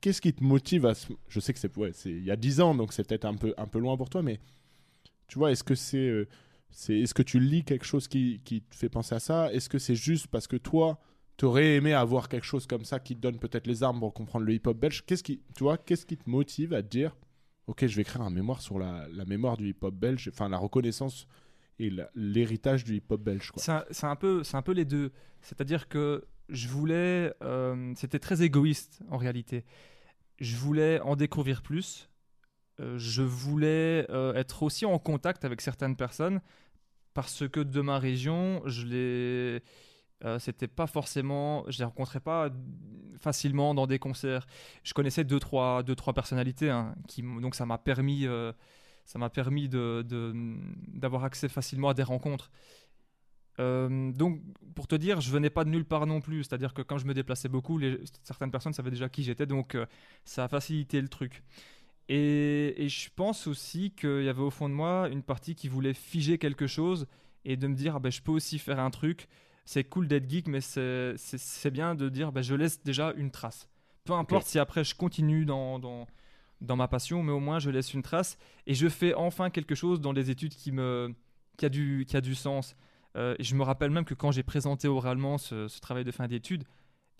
qu'est-ce qui te motive à, ce- je sais que c'est, ouais, c'est il y a 10 ans donc c'est peut-être un peu, un peu loin pour toi, mais tu vois, est-ce que c'est, euh, c'est, est-ce que tu lis quelque chose qui, qui te fait penser à ça? Est-ce que c'est juste parce que toi T'aurais aimé avoir quelque chose comme ça qui te donne peut-être les armes pour comprendre le hip-hop belge? Qu'est-ce qui, tu vois, qu'est-ce qui te motive à te dire, ok, je vais écrire un mémoire sur la, la mémoire du hip-hop belge, enfin la reconnaissance et l'héritage du hip-hop belge. C'est un, un peu, un peu les deux. C'est-à-dire que je voulais, euh, c'était très égoïste en réalité. Je voulais en découvrir plus. Euh, je voulais euh, être aussi en contact avec certaines personnes parce que de ma région, je les, c'était pas forcément, je les rencontrais pas facilement dans des concerts. Je connaissais deux trois, deux trois personnalités, hein, donc ça m'a permis, ça m'a permis de, de- d'avoir accès facilement à des rencontres. Euh, donc, pour te dire, je venais pas de nulle part non plus. C'est-à-dire que quand je me déplaçais beaucoup, les- certaines personnes savaient déjà qui j'étais, donc euh, ça a facilité le truc. Et, et je pense aussi qu'il y avait au fond de moi une partie qui voulait figer quelque chose et de me dire, ah ben, je peux aussi faire un truc. C'est cool d'être geek, mais c'est bien de dire, ben, je laisse déjà une trace. Peu importe si après je continue dans, dans, dans ma passion, mais au moins je laisse une trace et je fais enfin quelque chose dans les études qui, me, qui, a, du, qui a du sens. Euh, je me rappelle même que quand j'ai présenté oralement ce, ce travail de fin d'études,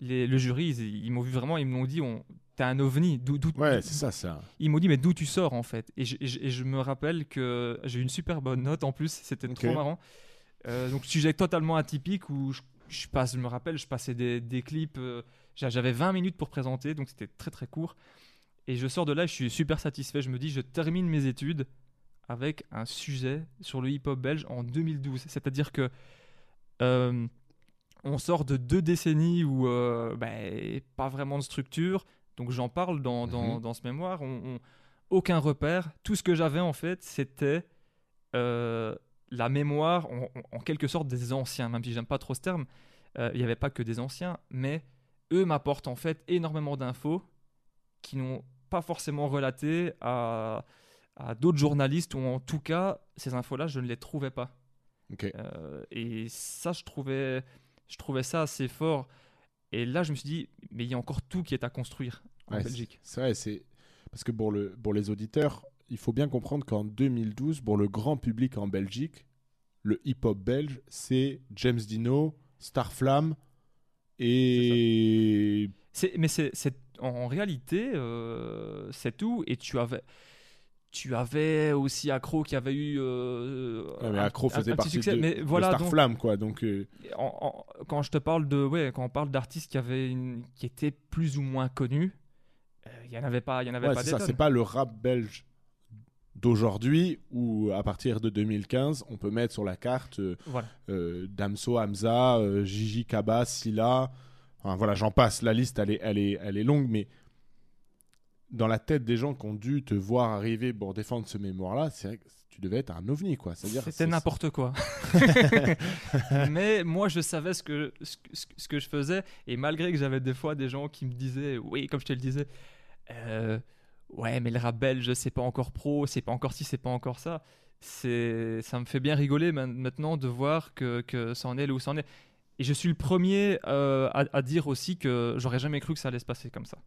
les- le jury, ils, ils m'ont vu vraiment, ils m'ont dit, on, t'es un ovni. D'où, d'où- Ouais, c'est ça, ça. Ils m'ont dit, mais d'où tu sors en fait? Et je, et je- et je me rappelle que j'ai eu une super bonne note en plus, c'était Ok. trop marrant. Euh, donc, sujet totalement atypique où je, je passe, je me rappelle, je passais des, des clips, euh, j'a- j'avais 20 minutes pour présenter, donc c'était très très court. Et je sors de là, je suis super satisfait. Je me dis, je termine mes études avec un sujet sur le hip-hop belge en 2012. C'est-à-dire que euh, on sort de deux décennies où euh, ben, pas vraiment de structure. Donc j'en parle dans, dans, Mhm. dans ce mémoire. On, on- aucun repère. Tout ce que j'avais en fait, c'était euh, la mémoire, en, quelque sorte, des anciens. Même si j'aime pas trop ce terme, il n'y avait pas que des anciens, mais eux m'apportent en fait énormément d'infos qui n'ont pas forcément relaté à, à d'autres journalistes, ou en tout cas, ces infos-là, je ne les trouvais pas. Euh, et ça, je trouvais, je trouvais ça assez fort. Et là, je me suis dit, mais il y a encore tout qui est à construire en Ouais, Belgique. C'est vrai, c'est parce que pour, le, pour les auditeurs, il faut bien comprendre qu'en 2012, pour le grand public en Belgique, le hip-hop belge, c'est James Dino, Starflame et C'est- mais c'est- en réalité, euh, c'est tout. Et tu avais, tu avais aussi Accro qui avait eu. euh, Ouais, mais Accro faisait un partie succès. de, Mais de voilà, donc, Starflame, quoi. Donc euh, en- en- quand je te parle de, ouais, quand on parle d'artistes qui avaient, une- qui étaient plus ou moins connus, il y en avait pas, y en avait ouais, pas des ça. C'est pas le rap belge d'aujourd'hui où à partir de 2015, on peut mettre sur la carte euh, Voilà. euh, Damso, Hamza, euh, Gigi Kaba, Silla. Enfin, voilà, j'en passe. La liste, elle est, elle, est, elle est longue, mais dans la tête des gens qui ont dû te voir arriver pour défendre ce mémoire-là, c'est vrai que tu devais être un ovni, quoi. C'était c'est- n'importe quoi. Mais moi, je savais ce que, ce, que- ce que je faisais. Et malgré que j'avais des fois des gens qui me disaient, oui, comme je te le disais, euh, ouais, mais le rap belge, c'est pas encore pro, c'est pas encore ci, c'est pas encore ça. C'est, ça me fait bien rigoler maintenant de voir que, que ça en est là où ça en est. Et je suis le premier euh, à, à dire aussi que j'aurais jamais cru que ça allait se passer comme ça.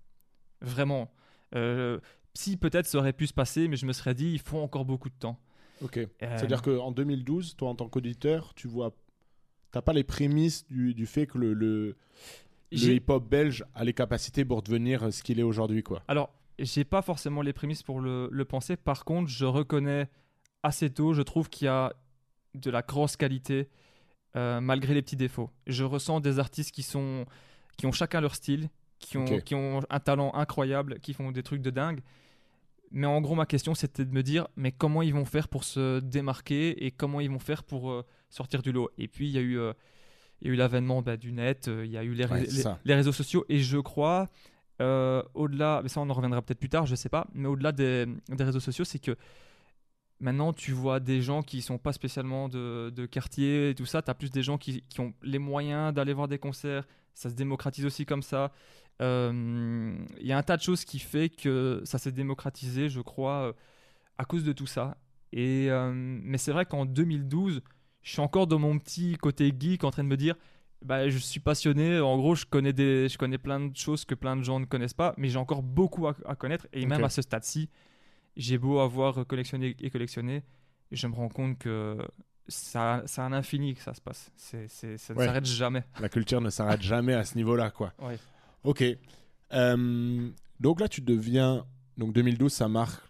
Vraiment. Euh, si peut-être ça aurait pu se passer, mais je me serais dit, il faut encore beaucoup de temps. Ok. Euh, C'est-à-dire qu'en 2012, toi, en tant qu'auditeur, tu vois. T'as pas les prémices du, du fait que le, le, le j'ai- hip-hop belge a les capacités pour devenir ce qu'il est aujourd'hui, quoi. Alors, j'ai pas forcément les prémices pour le, le penser. Par contre, je reconnais assez tôt, je trouve qu'il y a de la grosse qualité euh, malgré les petits défauts. Je ressens des artistes qui sont qui ont chacun leur style, qui ont, qui ont un talent incroyable, qui font des trucs de dingue. Mais en gros, ma question, c'était de me dire, mais comment ils vont faire pour se démarquer et comment ils vont faire pour euh, sortir du lot? Et puis, il y a eu, euh, il y a eu l'avènement bah, du net, euh, il y a eu les, Ouais, les- les réseaux sociaux, et je crois, au-delà, mais ça on en reviendra peut-être plus tard, je sais pas, mais au-delà des, des réseaux sociaux, c'est que maintenant tu vois des gens qui sont pas spécialement de, de quartier et tout ça, tu as plus des gens qui, qui ont les moyens d'aller voir des concerts, ça se démocratise aussi comme ça. Euh, Il y a un tas de choses qui fait que ça s'est démocratisé, je crois, euh, à cause de tout ça. Et, euh, mais c'est vrai qu'en 2012, je suis encore dans mon petit côté geek en train de me dire bah, je suis passionné. En gros, je connais, des, je connais plein de choses que plein de gens ne connaissent pas, mais j'ai encore beaucoup à, à connaître. Et même à ce stade-ci, j'ai beau avoir collectionné et collectionné, je me rends compte que ça, c'est un infini que ça se passe. C'est, c'est- ça ne Ouais. s'arrête jamais. La culture ne s'arrête jamais à ce niveau-là, quoi. Ouais. Ok. Euh, donc là, tu deviens. Donc 2012, ça marque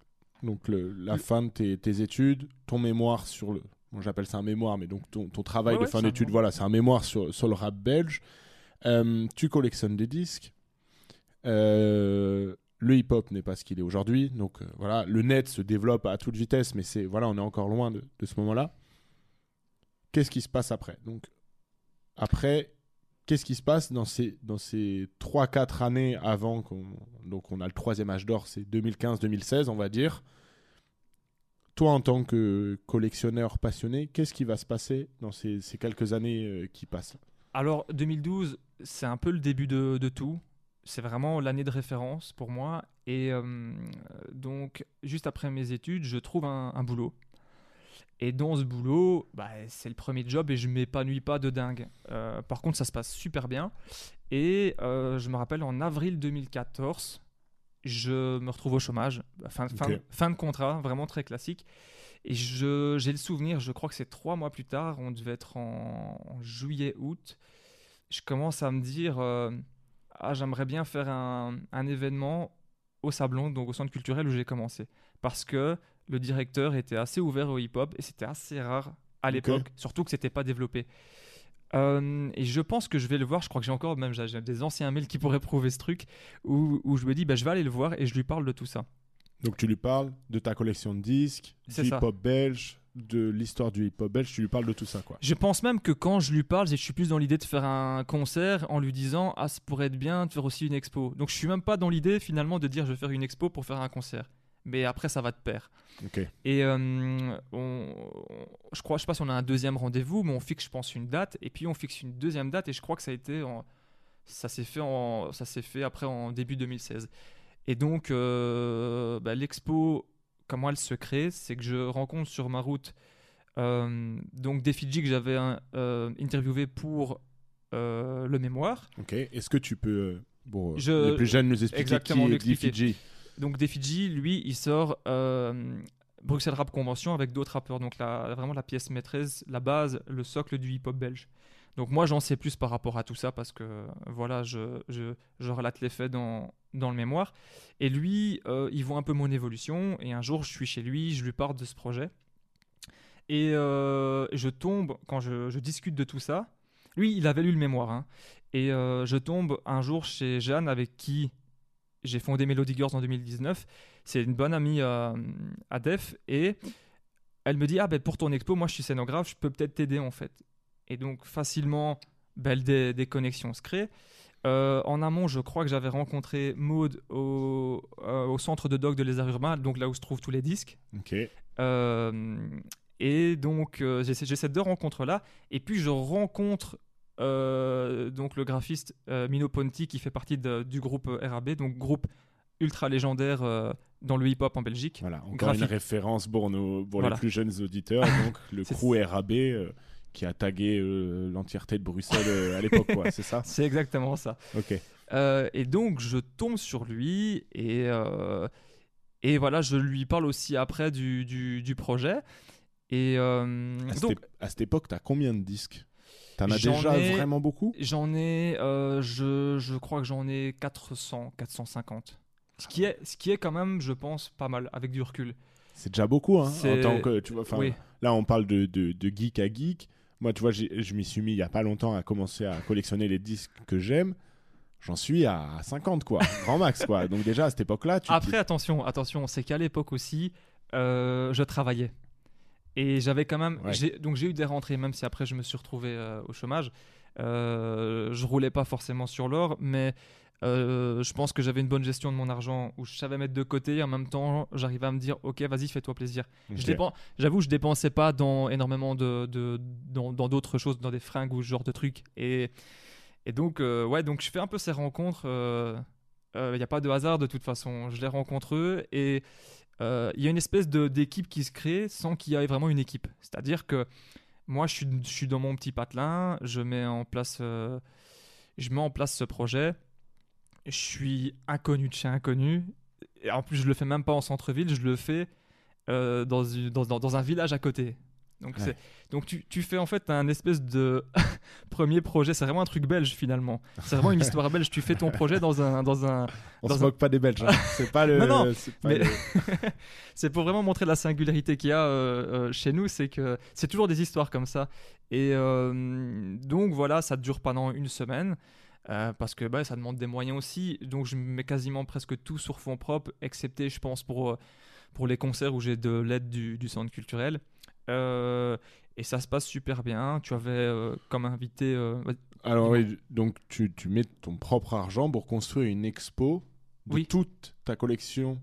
donc le- la Le- fin de tes, tes études, ton mémoire sur le. Bon, j'appelle ça un mémoire, mais donc ton, ton travail Ouais, de fin d'études, voilà, c'est un mémoire sur, sur le rap belge. Euh, tu collectionnes des disques. Euh, le hip-hop n'est pas ce qu'il est aujourd'hui. Donc euh, voilà, le net se développe à toute vitesse, mais c'est voilà, on est encore loin de, de ce moment-là. Qu'est-ce qui se passe après? Donc après, qu'est-ce qui se passe dans ces dans ces 3-4 années avant qu'on donc on a le troisième âge d'or, c'est 2015-2016, on va dire. Toi, en tant que collectionneur passionné, qu'est-ce qui va se passer dans ces, ces quelques années euh, qui passent? Alors 2012, c'est un peu le début de, de tout. C'est vraiment l'année de référence pour moi. Et euh, donc, juste après mes études, je trouve un, un boulot. Et dans ce boulot, bah, c'est le premier job et je m'épanouis pas de dingue. Euh, par contre, ça se passe super bien. Et euh, je me rappelle en avril 2014, je me retrouve au chômage. Fin, fin- fin de contrat, vraiment très classique. Et j'ai le souvenir, je crois que c'est trois mois plus tard, on devait être en, en juillet-août. Je commence à me dire, ah, j'aimerais bien faire un, un événement au Sablon, donc au centre culturel où j'ai commencé. Parce que le directeur était assez ouvert au hip-hop et c'était assez rare à l'époque, surtout que c'était pas développé. Euh, et je pense que je vais le voir, je crois que j'ai encore même j'ai des anciens mails qui pourraient prouver ce truc, où, où je me dis, bah, je vais aller le voir et je lui parle de tout ça. Donc tu lui parles de ta collection de disques, hip-hop belge, de l'histoire du hip-hop belge, tu lui parles de tout ça, quoi. Je pense même que quand je lui parle, je suis plus dans l'idée de faire un concert en lui disant Ah, ça pourrait être bien de faire aussi une expo. Donc je suis même pas dans l'idée finalement de dire je vais faire une expo pour faire un concert. Mais après, ça va de pair. Ok. Et euh, on- je crois, je sais pas si on a un deuxième rendez-vous, mais on fixe, je pense, une date. Et puis on fixe une deuxième date. Et je crois que ça a été, en- ça s'est fait, en, ça s'est fait après en début 2016. Et donc euh, bah, l'expo, comment elle se crée, c'est que je rencontre sur ma route euh, donc des Fidji que j'avais hein, euh, interviewé pour euh, le mémoire. Ok. Est-ce que tu peux, euh, euh, Je- les plus jeunes, nous expliquer Exactement, qui est l'expliquer. DFG Donc des Fidji, lui, il sort euh, Bruxelles Rap Convention avec d'autres rappeurs. Donc la, vraiment la pièce maîtresse, la base, le socle du hip-hop belge. Donc moi, j'en sais plus par rapport à tout ça parce que voilà, je, je, je relate les faits dans, dans le mémoire. Et lui, euh, il voit un peu mon évolution. Et un jour, je suis chez lui, je lui parle de ce projet. Et euh, je tombe, quand je, discute de tout ça, lui, il avait lu le mémoire. hein. et euh, je tombe un jour chez Jeanne avec qui j'ai fondé Melody Girls en 2019. C'est une bonne amie à Def et elle me dit ah ben pour ton expo moi je suis scénographe je peux peut-être t'aider en fait. Et donc facilement ben, des, des connexions se créent. Euh, en amont, je crois que j'avais rencontré Maud au, euh, au centre de doc de Les Arts Urbains, donc là où se trouvent tous les disques. Ok. Euh, et donc, j'ai ces deux rencontres-là. Et puis, je rencontre donc le graphiste Mino Ponti qui fait partie de- du groupe RAB, donc groupe ultra légendaire euh, dans le hip-hop en Belgique. Voilà. Encore Graphique. une référence pour, nos, pour Voilà. les plus jeunes auditeurs. Donc le crew RAB euh, qui a tagué euh, l'entièreté de Bruxelles euh, à l'époque, quoi. C'est ça C'est exactement ça. Ok. Euh, et donc, je tombe sur lui et, et voilà, je lui parle aussi après du, du, du projet. Et À cette, donc, à cette époque, t'as combien de disques? T'en as déjà ai- vraiment beaucoup? J'en ai, je, je crois que j'en ai 400, 450. Ce qui, est, ce qui est quand même, je pense, pas mal avec du recul. C'est déjà beaucoup, hein. En C'est- tant que, tu vois, enfin, Oui, Là, on parle de, de, de geek à geek. Moi, tu vois, je m'y suis mis il y a pas longtemps à commencer à collectionner les disques que j'aime. J'en suis à 50, quoi. Grand max, quoi. Donc, déjà, à cette époque-là, tu Après, attention, attention, c'est qu'à l'époque aussi, euh, je travaillais. Et j'avais quand même. Ouais. Donc j'ai eu des rentrées, même si après je me suis retrouvé euh, au chômage. Euh, je roulais pas forcément sur l'or, mais euh, je pense que j'avais une bonne gestion de mon argent où je savais mettre de côté et en même temps j'arrivais à me dire ok vas-y fais-toi plaisir. dis- Je Ok. dépen- J'avoue, je dépensais pas dans énormément de, de- dans d'autres choses, dans des fringues ou ce genre de trucs. Et, et donc, euh, ouais, donc je fais un peu ces rencontres. Il n'y a pas de hasard de toute façon. Je les rencontre eux et euh, il y a une espèce d'équipe qui se crée sans qu'il y ait vraiment une équipe. C'est-à-dire que moi, je suis, je suis dans mon petit patelin, je mets en place, euh, je mets en place ce projet. Je suis inconnu de chez inconnu. Et en plus, je le fais même pas en centre-ville, je le fais euh, dans, une- dans, dans- dans un village à côté. Donc, Ouais. c'est- donc tu, tu fais en fait un espèce de premier projet. C'est vraiment un truc belge finalement. C'est vraiment une histoire belge. Tu fais ton projet dans un, dans un. On Dans se un- moque pas des Belges. hein. C'est pas le. Non, non, c'est mais- le- pour vraiment montrer la singularité qu'il y a euh, euh, chez nous. C'est que c'est toujours des histoires comme ça. Et donc voilà, ça dure pendant une semaine. Euh, parce que bah, ça demande des moyens aussi, donc je mets quasiment presque tout sur fond propre, excepté je pense pour, euh, pour les concerts où j'ai de l'aide du, du centre culturel. Euh, et ça se passe super bien. Tu avais euh, comme invité. Alors oui, donc tu, tu mets ton propre argent pour construire une expo de Oui. toute ta collection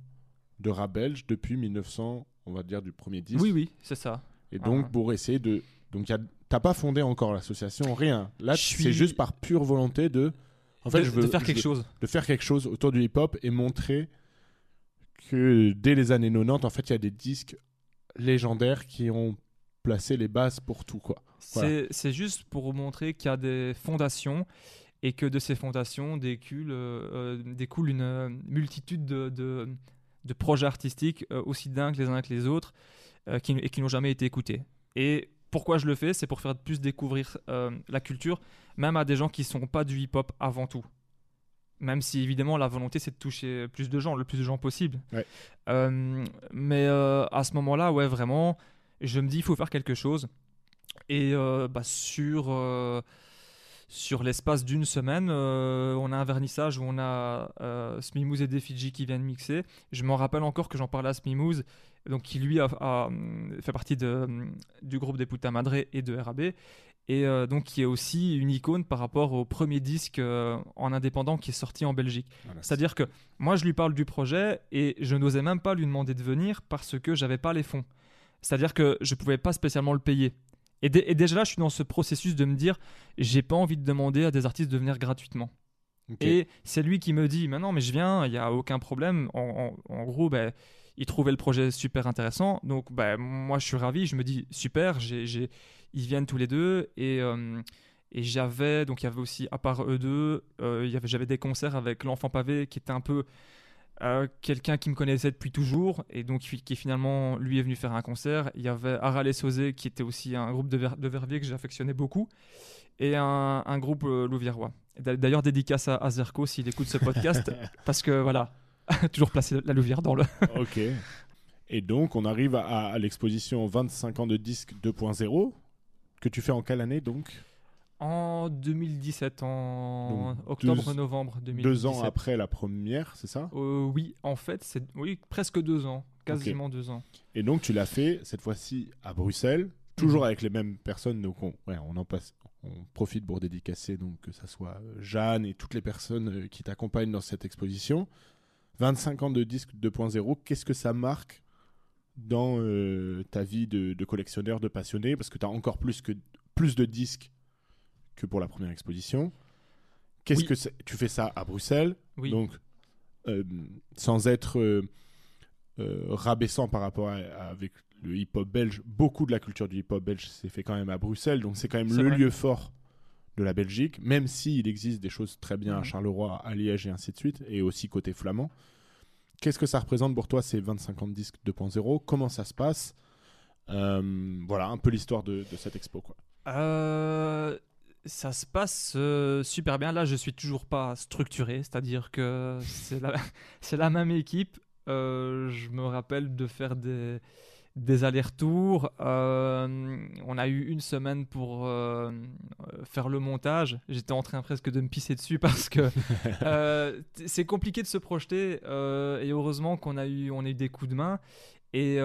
de rap belge depuis 1900, on va dire du premier disque. Oui, oui, c'est ça. Et donc Ah. pour essayer de, donc y a- t'as pas fondé encore l'association, rien. Là, c'est juste par pure volonté de, en fait, de, je veux de faire quelque veux- chose. de faire quelque chose autour du hip-hop et montrer que dès les années 90, en fait, il y a des disques légendaires qui ont placé les bases pour tout, quoi. Voilà. C'est juste pour montrer qu'il y a des fondations et que de ces fondations découle, euh, euh, découle une euh, multitude de, de- de projets artistiques euh, aussi dingues les uns que les autres euh, qui, et qui n'ont jamais été écoutés. Et pourquoi je le fais C'est pour faire plus découvrir euh, la culture, même à des gens qui ne sont pas du hip-hop avant tout. Même si évidemment la volonté c'est de toucher plus de gens, le plus de gens possible. Ouais. Euh, mais euh, à ce moment-là, ouais, vraiment, je me dis il faut faire quelque chose. Et bah, sur, sur l'espace d'une semaine, euh, on a un vernissage où on a euh, Smimouze et Defiji qui viennent mixer. Je m'en rappelle encore que j'en parlais à Smimouze, donc qui lui a, a, hum, fait partie de, hum, du groupe des Puta Madre et de RAB. Et euh, donc qui est aussi une icône par rapport au premier disque euh, en indépendant qui est sorti en Belgique. Voilà. C'est-à-dire que moi, je lui parle du projet et je n'osais même pas lui demander de venir parce que j'avais pas les fonds. C'est-à-dire que je pouvais pas spécialement le payer. Et, dé- et déjà là, je suis dans ce processus de me dire, j'ai pas envie de demander à des artistes de venir gratuitement. Et c'est lui qui me dit, mais non, mais je viens, il y a aucun problème. En, en- en gros, ben, il trouvait le projet super intéressant. Donc, ben, moi, je suis ravi. Je me dis, super, j'ai, j'ai- ils viennent tous les deux. Et, euh, et j'avais, donc il y avait aussi, à part eux deux, euh, j'avais des concerts avec l'enfant pavé qui était un peu euh, quelqu'un qui me connaissait depuis toujours et donc qui, finalement lui est venu faire un concert. Il y avait Aral et Sosé qui était aussi un groupe de, Ver- de Verviers que j'affectionnais beaucoup et un, un groupe euh, Louviérois. D'ailleurs, dédicace à, à Zerko s'il écoute ce podcast parce que voilà, toujours placer la Louvière dans le. Ok. Et donc, on arrive à, à l'exposition 25 ans de disque 2.0 que tu fais en quelle année donc? En 2017, en octobre-novembre 2017. Deux ans après la première, c'est ça? Euh, oui, en fait, c'est oui, presque deux ans, quasiment deux ans. Et donc, tu l'as fait cette fois-ci à Bruxelles, toujours Mhm. avec les mêmes personnes. Donc, on, ouais, on en passe. On profite pour dédicacer donc que ça soit Jeanne et toutes les personnes euh, qui t'accompagnent dans cette exposition. 25 ans de disque 2.0, qu'est-ce que ça marque dans euh, ta vie de, de collectionneur, de passionné? Parce que tu as encore plus, que, plus de disques que pour la première exposition. Qu'est-ce Oui. que tu fais ça à Bruxelles Oui. donc, euh, sans être euh, euh, rabaissant par rapport à, à- avec le hip-hop belge, beaucoup de la culture du hip-hop belge s'est fait quand même à Bruxelles, donc c'est quand même le vrai. lieu fort de la Belgique, même s'il existe des choses très bien à Mhm. Charleroi, à Liège et ainsi de suite, et aussi côté flamand. Qu'est-ce que ça représente pour toi ces 25 ans de disque 2.0 Comment ça se passe? Euh, Voilà, un peu l'histoire de, de cette expo. Quoi. Euh, ça se passe euh, super bien. Là, je suis toujours pas structuré, c'est-à-dire que c'est la, même équipe. Je me rappelle de faire des, des allers-retours. Euh, on a eu une semaine pour euh, euh, faire le montage. J'étais en train presque de me pisser dessus parce que euh, c'est compliqué de se projeter. et heureusement qu'on a eu, on a eu des coups de main. Et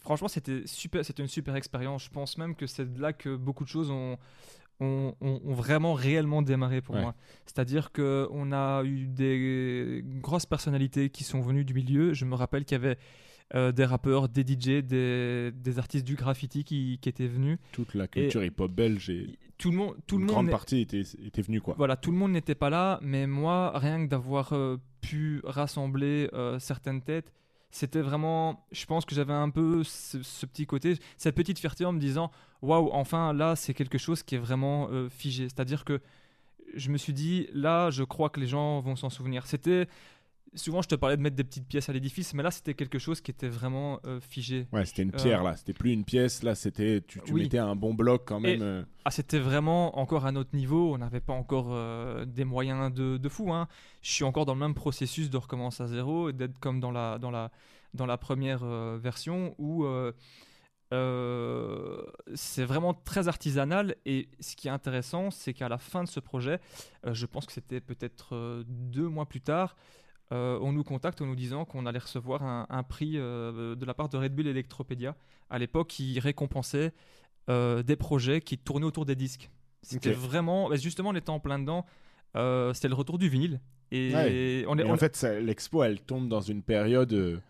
franchement, c'était super, c'était une super expérience. Je pense même que c'est de là que beaucoup de choses ont, ont, ont- ont vraiment réellement démarré pour Ouais. moi. C'est-à-dire que on a eu des grosses personnalités qui sont venues du milieu. Je me rappelle qu'il y avait euh, des rappeurs, des DJ, des, des artistes du graffiti qui, qui étaient venus. Toute la culture hip-hop belge et Tout le monde, tout une le grande partie était, était venue. Quoi. voilà, tout le monde n'était pas là, mais moi, rien que d'avoir euh, pu rassembler euh, certaines têtes, c'était vraiment. Je pense que j'avais un peu ce, ce petit côté, cette petite fierté en me disant waouh, enfin là, c'est quelque chose qui est vraiment figé. C'est-à-dire que je me suis dit là, je crois que les gens vont s'en souvenir. C'était. Souvent je te parlais de mettre des petites pièces à l'édifice, mais là c'était quelque chose qui était vraiment euh, figé. Ouais, c'était une pierre Euh, là, c'était plus une pièce, là c'était tu, tu oui. mettais un bon bloc quand même. Et- euh, Ah, c'était vraiment encore un autre niveau. On n'avait pas encore euh, des moyens de, de fou. hein. Je suis encore dans le même processus de recommencer à zéro et d'être comme dans la, dans la, dans la première euh, version où euh, euh, c'est vraiment très artisanal. Et ce qui est intéressant, c'est qu'à la fin de ce projet, euh, je pense que c'était peut-être euh, deux mois plus tard, euh, on nous contacte en nous disant qu'on allait recevoir un, un prix euh, de la part de Red Bull Electropedia. À l'époque, qui récompensait euh, des projets qui tournaient autour des disques. C'était vraiment, bah, justement, on était en plein dedans. C'était le retour du vinyle. Et Ouais. on est, Et on- en fait, l'expo, elle tombe dans une période.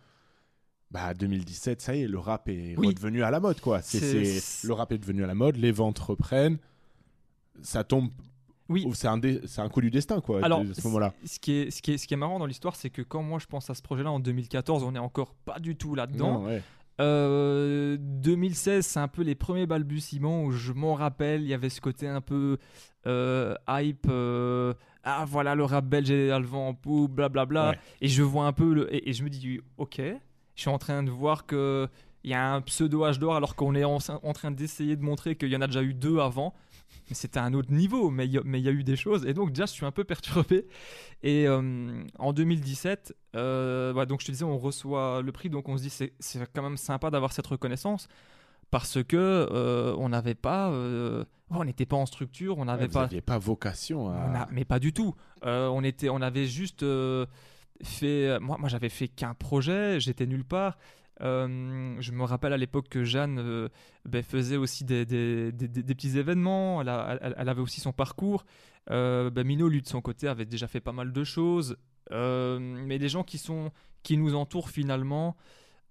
bah, 2017, ça y est, le rap est Oui. redevenu à la mode, quoi. C'est- le rap est devenu à la mode, les ventes reprennent. Ça tombe. Oui. C'est un, dé- c'est un coup du destin, quoi, Alors, à ce moment-là. ce qui est, ce qui est, ce qui est marrant dans l'histoire, c'est que quand moi je pense à ce projet-là en 2014, on est encore pas du tout là-dedans. Non, ouais. Euh, 2016, c'est un peu les premiers balbutiements où je m'en rappelle, il y avait ce côté un peu euh, hype. euh, ah voilà, le rap belge est à le vent en poupe, blablabla. Ouais. Et je vois un peu, le, et, et je me dis, ok, je suis en train de voir que il y a un pseudo âge d'or alors qu'on est en, en train d'essayer de montrer qu'il y en a déjà eu deux avant. Mais c'était un autre niveau, mais il y, a- mais il y a eu des choses. Et donc, déjà, je suis un peu perturbé. Et euh, en 2017, euh, ouais, donc je te disais, on reçoit le prix, donc on se dit, c'est c'est quand même sympa d'avoir cette reconnaissance. Parce que euh, on n'avait pas, on n'était pas en structure, on n'avait Ouais, vous pas, n'aviez pas vocation à. on a- mais pas du tout. On était, on avait juste fait. Moi, moi j'avais fait qu'un projet. J'étais nulle part. Euh, je me rappelle à l'époque que Jeanne euh, ben, faisait aussi des, petits événements. Elle, avait aussi son parcours. Euh, ben, Mino, lui, de son côté, avait déjà fait pas mal de choses. Mais les gens qui, sont, qui nous entourent finalement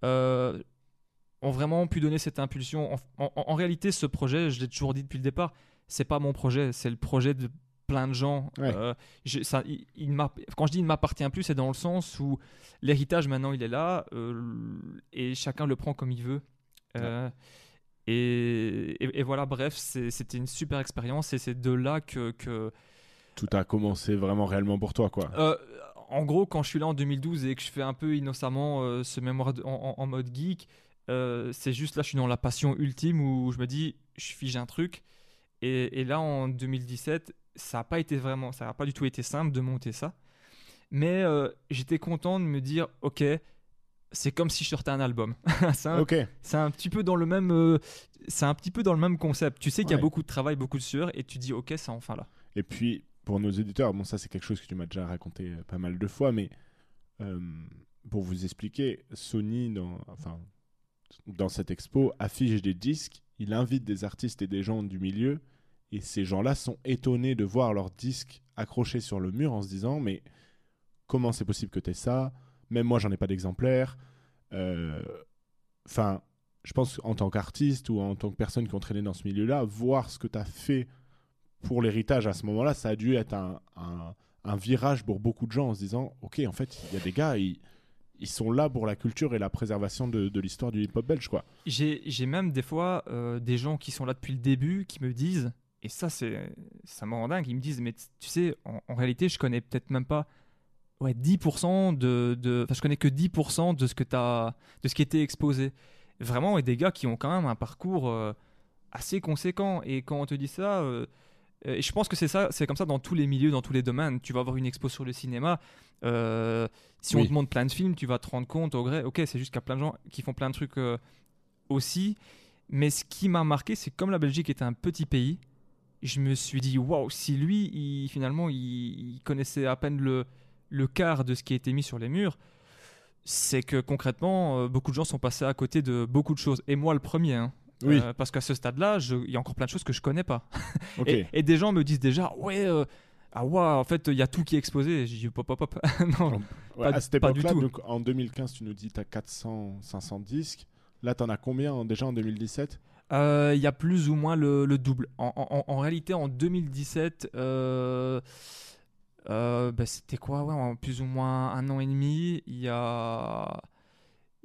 ont vraiment pu donner cette impulsion. En, en- en réalité, ce projet, je l'ai toujours dit depuis le départ, c'est pas mon projet, c'est le projet de plein de gens. Ouais. Euh, ça, il, il m'a- quand je dis il ne m'appartient plus, c'est dans le sens où l'héritage maintenant il est là euh, et chacun le prend comme il veut. Euh, et, et- et voilà, bref, c'était une super expérience et c'est de là que, que Tout a commencé vraiment réellement pour toi, quoi. en gros, quand je suis là en 2012 et que je fais un peu innocemment ce mémoire de- en, mode geek, c'est juste là, je suis dans la passion ultime où je me dis, je fige un truc. Et, et là, en 2017, ça n'a pas été vraiment, ça n'a pas du tout été simple de monter ça. Mais euh, j'étais content de me dire, ok, c'est comme si je sortais un album. c'est un, Ok. c'est un petit peu dans le même, euh, c'est un petit peu dans le même concept. Tu sais qu'il y a Ouais. beaucoup de travail, beaucoup de sueur, et tu dis, ok, c'est enfin là. Et puis, pour nos éditeurs, bon, ça c'est quelque chose que tu m'as déjà raconté euh, pas mal de fois, mais euh, pour vous expliquer, Sony, dans, enfin, dans cette expo, affiche des disques, il invite des artistes et des gens du milieu, et ces gens-là sont étonnés de voir leurs disques accrochés sur le mur en se disant, mais comment c'est possible que tu aies ça? Même moi, j'en ai pas d'exemplaires. Euh, Enfin, je pense en tant qu'artiste ou en tant que personne qui ont traîné dans ce milieu-là, voir ce que tu as fait pour l'héritage à ce moment-là, ça a dû être un, virage pour beaucoup de gens en se disant Ok, en fait, il y a des gars, ils, sont là pour la culture et la préservation de, l'histoire du hip-hop belge, quoi. J'ai même des fois euh, des gens qui sont là depuis le début qui me disent, et ça c'est ça me rend dingue, ils me disent, mais tu sais, en, en réalité, je connais peut-être même pas ouais, 10% de, de. Enfin, je connais que 10% de ce, que t'as- de ce qui était exposé. Vraiment, et des gars qui ont quand même un parcours euh, assez conséquent. Et quand on te dit ça. euh, et je pense que c'est ça, c'est comme ça dans tous les milieux, dans tous les domaines. Tu vas avoir une expo sur le cinéma. euh, si on te montre plein de films, tu vas te rendre compte au gré. Ok, c'est juste qu'il y a plein de gens qui font plein de trucs aussi. Mais ce qui m'a marqué, c'est que comme la Belgique est un petit pays, je me suis dit waouh, si lui, il, finalement, il, il connaissait à peine le, le quart de ce qui a été mis sur les murs, c'est que concrètement, euh, beaucoup de gens sont passés à côté de beaucoup de choses. Et moi, le premier. hein. Oui. Euh, parce qu'à ce stade-là, il y a encore plein de choses que je connais pas. Ok. Et, et des gens me disent déjà, ouais, euh, ah ouais, en fait, il y a tout qui est exposé. J'ai dit, pop, pop, pop. non, Ouais, pas- à cette époque-là, donc en 2015, tu nous dis tu as 400, 500 disques. Là, tu en as combien en- déjà en 2017 Euh, il y a plus ou moins le, le double. En, en- en réalité, en 2017, euh, euh, bah, c'était quoi ouais, en plus ou moins un an et demi. Il y a,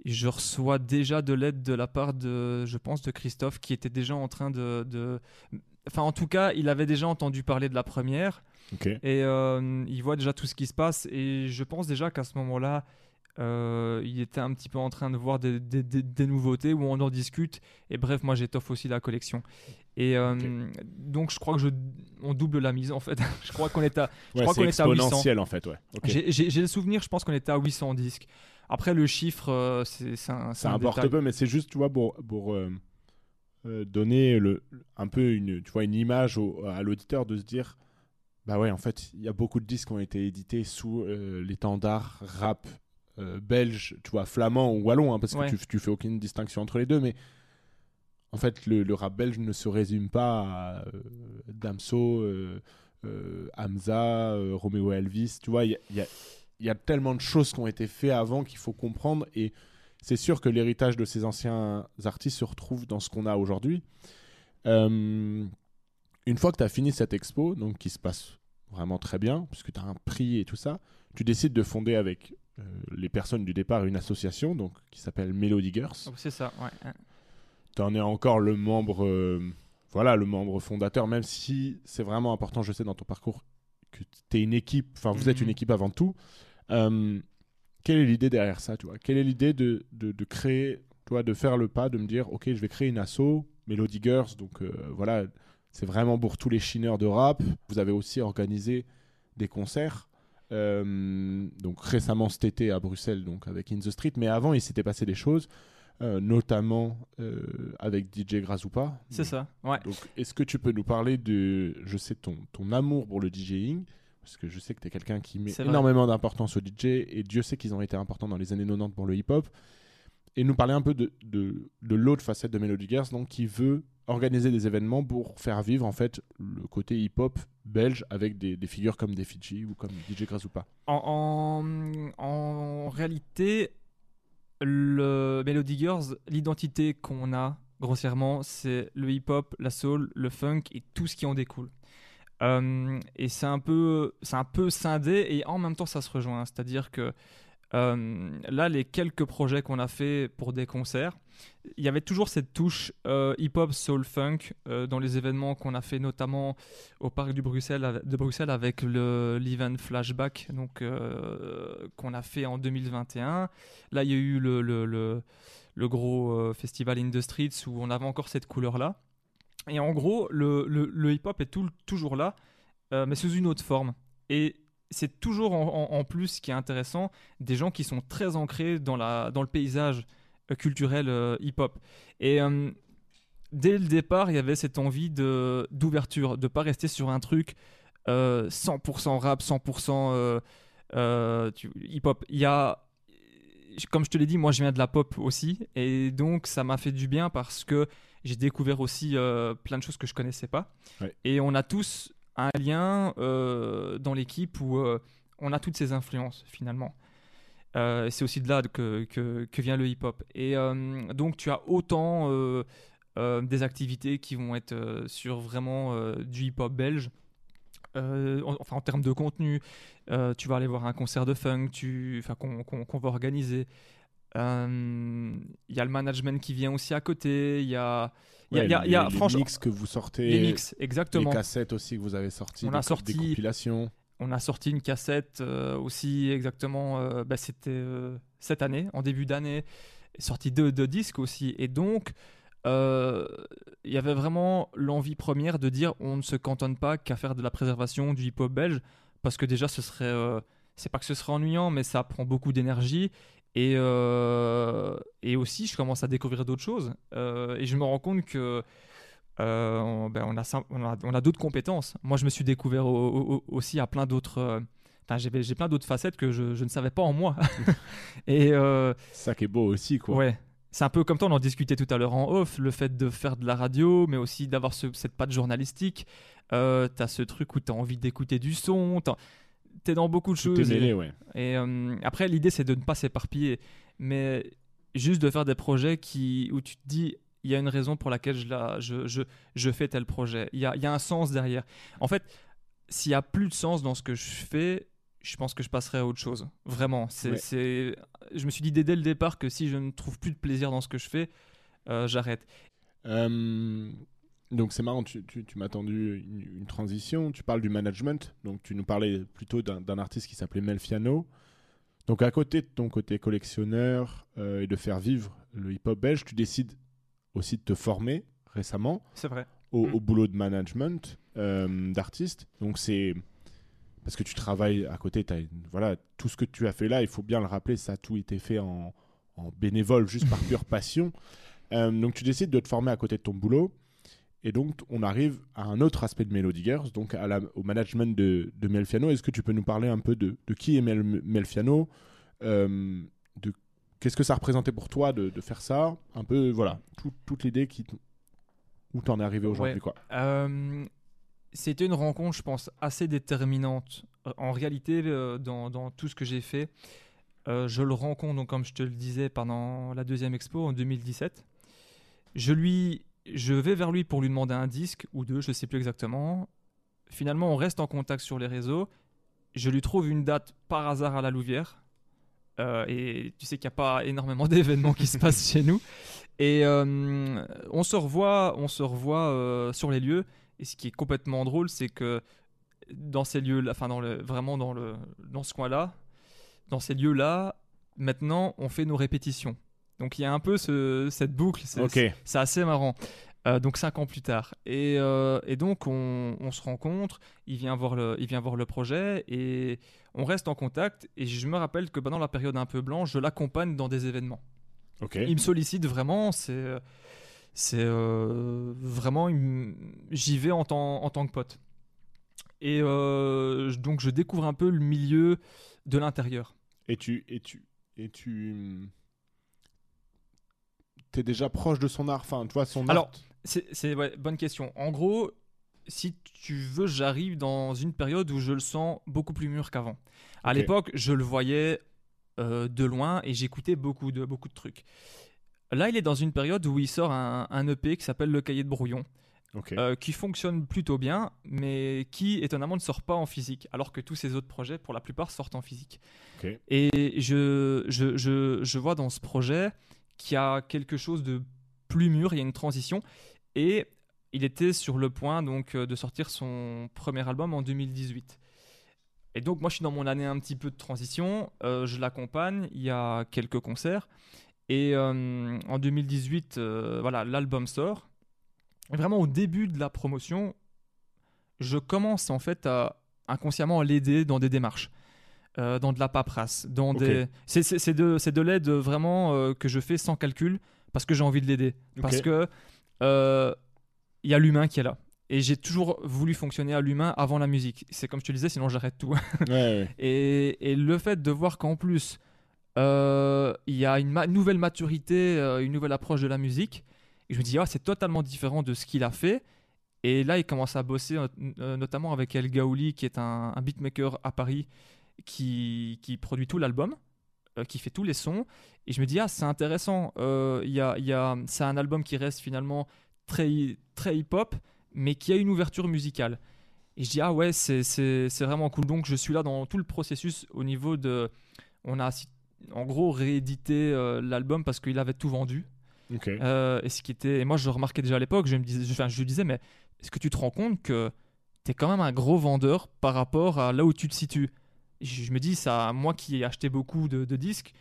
je reçois déjà de l'aide de la part de, je pense, de Christophe, qui était déjà en train de, de- enfin, en tout cas, il avait déjà entendu parler de la première. Et euh, il voit déjà tout ce qui se passe. Et je pense déjà qu'à ce moment-là, euh, il était un petit peu en train de voir des, des- des- des nouveautés où on en discute. Et bref, moi j'étoffe aussi la collection. Et euh, donc je crois que je, on double la mise en fait. je crois qu'on est à, je Ouais, crois qu'on était à 800. exponentiel en fait, ouais. J'ai- le souvenir, je pense qu'on était à 800 disques. Après le chiffre, euh, c'est un, Ça un importe détail. peu, mais c'est juste, tu vois, pour, pour euh, donner le, un peu une, tu vois, une image au- à l'auditeur de se dire, bah ouais, en fait, il y a beaucoup de disques qui ont été édités sous l'étendard rap euh, belge, tu vois, flamand ou wallon, hein, parce que tu, tu fais aucune distinction entre les deux, mais en fait, le, le rap belge ne se résume pas à euh, Damso, euh, Hamza, Romeo Elvis, tu vois, il y a, y y tellement de choses qui ont été faites avant qu'il faut comprendre et c'est sûr que l'héritage de ces anciens artistes se retrouve dans ce qu'on a aujourd'hui. Une fois que tu as fini cette expo, donc qui se passe vraiment très bien, puisque tu as un prix et tout ça, tu décides de fonder avec euh, les personnes du départ une association donc, qui s'appelle Melody Girls. Donc, C'est ça, ouais. Tu en es encore le membre, euh, voilà, le membre fondateur, même si c'est vraiment important, je sais, dans ton parcours, que tu es une équipe, enfin, vous êtes Mhm. une équipe avant tout. Euh, quelle est l'idée derrière ça, tu vois? Quelle est l'idée de, de, de créer, tu vois, de faire le pas, de me dire, ok, je vais créer une asso, Melody Girls, donc voilà, c'est vraiment pour tous les chineurs de rap. Vous avez aussi organisé des concerts. Euh, donc récemment cet été à Bruxelles donc avec In the Street mais avant il s'était passé des choses euh, notamment euh, avec DJ Grazoupa. C'est ça, ouais. Donc, est-ce que tu peux nous parler de, je sais, ton, ton amour pour le DJing Parce que je sais que tu es quelqu'un qui met énormément d'importance au DJ, et Dieu sait qu'ils ont été importants dans les années 90 pour le hip-hop. Et nous parler un peu de, de, de l'autre facette de Melody Girls, donc qui veut organiser des événements pour faire vivre en fait le côté hip-hop belge avec des, figures comme des Fiji ou comme DJ Grazoupa. En, en, en réalité, le Melody Girls, l'identité qu'on a grossièrement, c'est le hip-hop, la soul, le funk et tout ce qui en découle. Euh, et c'est un peu, un peu scindé et en même temps ça se rejoint. C'est-à-dire que euh, là, les quelques projets qu'on a fait pour des concerts, il y avait toujours cette touche euh, hip-hop, soul, funk euh, dans les événements qu'on a fait, notamment au parc du Bruxelles, de Bruxelles avec le l'event Flashback, euh, qu'on a fait en 2021. Là, il y a eu le, le, le- le gros festival In the Streets où on avait encore cette couleur-là. Et en gros, le, hip-hop est tout- toujours là, mais sous une autre forme. Et c'est toujours en, plus ce qui est intéressant, des gens qui sont très ancrés dans, la, dans le paysage culturel euh, hip-hop. Et euh, dès le départ, il y avait cette envie de- d'ouverture, de ne pas rester sur un truc euh, 100% rap, 100% euh, euh, tu- hip-hop. Il y a, comme je te l'ai dit, moi je viens de la pop aussi, et donc ça m'a fait du bien parce que j'ai découvert aussi euh, plein de choses que je connaissais pas. Ouais. Et on a tous un lien euh, dans l'équipe où euh, on a toutes ces influences finalement. Euh, c'est aussi de là que, que, que vient le hip-hop. Et euh, donc tu as autant euh, des activités qui vont être sur vraiment du hip-hop belge. En- enfin, en termes de contenu, tu vas aller voir un concert de funk, tu, qu'on qu'on- qu'on va organiser. Il y a le management qui vient aussi à côté. Il y a, il Ouais, il y a- il y a- les, mix que vous sortez, les mix, exactement. les cassettes aussi que vous avez sorties, On des, a sorti- des compilations. On a sorti une cassette euh, aussi exactement, euh, bah, c'était euh, cette année, en début d'année, sorti deux, disques aussi. Et donc, il y avait vraiment l'envie première de dire on ne se cantonne pas qu'à faire de la préservation du hip-hop belge, parce que déjà, ce serait, c'est pas que ce serait ennuyant, mais ça prend beaucoup d'énergie. Et, et aussi, je commence à découvrir d'autres choses. Et je me rends compte que euh, on, ben, on a, on a, on a d'autres compétences. Moi, je me suis découvert au- au- au- aussi à plein d'autres. euh, Enfin, j'ai j'ai plein d'autres facettes que je, je ne savais pas en moi. et euh, ça qui est beau aussi, quoi. ouais, c'est un peu comme toi, on en discutait tout à l'heure en off, le fait de faire de la radio, mais aussi d'avoir ce- cette patte journalistique. Euh, t'as ce truc où t'as envie d'écouter du son, t'es dans beaucoup de Tout choses. et- mêlé, ouais. et euh, après, l'idée, c'est de ne pas s'éparpiller, mais juste de faire des projets qui, où tu te dis, il y a une raison pour laquelle je, la, je, je, je fais tel projet. Il y a, il y a un sens derrière. En fait, s'il n'y a plus de sens dans ce que je fais, je pense que je passerai à autre chose. Vraiment. C'est, Ouais. c'est... Je me suis dit dès, dès le départ que si je ne trouve plus de plaisir dans ce que je fais, euh, j'arrête. Euh, donc c'est marrant, tu, tu, tu m'as tendu une, une transition. Tu parles du management. Donc tu nous parlais plutôt d'un d'un artiste qui s'appelait Melfiano. Donc à côté de ton côté collectionneur euh, et de faire vivre le hip-hop belge, tu décides aussi de te former récemment C'est vrai. au, Mm. au boulot de management euh, d'artiste. Donc c'est parce que tu travailles à côté, une- voilà, tout ce que tu as fait là, il faut bien le rappeler, ça a tout été fait en, en bénévole, juste par pure passion. Euh, donc tu décides de te former à côté de ton boulot. Et donc on arrive à un autre aspect de Melody Girls, donc à la- au management de, de Melfiano. Est-ce que tu peux nous parler un peu de, de qui est Mel- Melfiano euh, de Qu'est-ce que ça représentait pour toi de, de faire ça Un peu, voilà, tout- toute l'idée qui, où t'en es arrivé aujourd'hui, Ouais. quoi. Euh, C'était une rencontre, je pense, assez déterminante. En réalité, dans, dans tout ce que j'ai fait, euh, je le rencontre, donc, comme je te le disais, pendant la deuxième expo en 2017. Je, lui, je vais vers lui pour lui demander un disque ou deux, je sais plus exactement. Finalement, on reste en contact sur les réseaux. Je lui trouve une date par hasard à la Louvière. Euh, et tu sais qu'il n'y a pas énormément d'événements qui se passent chez nous. Et euh, on se revoit, on se revoit euh, sur les lieux. Et ce qui est complètement drôle, c'est que dans ces lieux, enfin dans le, vraiment dans le, dans ce coin-là, dans ces lieux-là, maintenant on fait nos répétitions. Donc il y a un peu ce- cette boucle. C'est assez marrant. Euh, donc cinq ans plus tard. Et, euh, et donc on, on se rencontre, il vient, voir le, il vient voir le projet et on reste en contact. Et je me rappelle que pendant la période un peu blanche, je l'accompagne dans des événements. Ok. Il me sollicite vraiment, c'est c'est euh, vraiment j'y vais en tant, en tant que pote. Et donc je découvre un peu le milieu de l'intérieur. Et tu et tu et tu t'es déjà proche de son art, enfin, tu vois son Alors, art. C'est ouais, bonne question. En gros, si tu veux, j'arrive dans une période où je le sens beaucoup plus mûr qu'avant. À l'époque, je le voyais euh, de loin et j'écoutais beaucoup de, beaucoup de trucs. Là, il est dans une période où il sort un, un EP qui s'appelle Le Cahier de Brouillon, euh, qui fonctionne plutôt bien, mais qui étonnamment ne sort pas en physique, alors que tous ses autres projets, pour la plupart, sortent en physique. Et je, je, je, je vois dans ce projet qu'il y a quelque chose de plus mûr, il y a une transition, et il était sur le point donc euh, de sortir son premier album en 2018. Et donc moi je suis dans mon année un petit peu de transition, euh, je l'accompagne, il y a quelques concerts, et euh, en 2018, euh, voilà, l'album sort. Et vraiment au début de la promotion, je commence en fait à inconsciemment à l'aider dans des démarches, dans de la paperasse, dans des. C'est, de, l'aide vraiment que je fais sans calcul parce que j'ai envie de l'aider, parce que il y a l'humain qui est là. Et j'ai toujours voulu fonctionner à l'humain avant la musique. C'est comme je te disais, sinon j'arrête tout. Ouais, ouais. Et, et le fait de voir qu'en plus, euh, il y a une ma- nouvelle maturité, euh, une nouvelle approche de la musique, et je me dis, ah, c'est totalement différent de ce qu'il a fait. Et là, il commence à bosser euh, euh, notamment avec El Gaouli, qui est un, un beatmaker à Paris, qui, qui produit tout l'album, euh, qui fait tous les sons. Et je me dis, ah, c'est intéressant. Euh, y a, y a, c'est un album qui reste finalement très, très hip-hop, mais qui a une ouverture musicale. Et je dis, ah ouais, c'est, c'est, c'est vraiment cool. Donc, je suis là dans tout le processus au niveau de. On a en gros réédité euh, l'album parce qu'il avait tout vendu. Euh, et, ce qui était, et moi, je remarquais déjà à l'époque. Je, me disais, enfin, je lui disais, mais est-ce que tu te rends compte que tu es quand même un gros vendeur par rapport à là où tu te situes? Je, me dis, ça, moi qui ai acheté beaucoup de, de disques,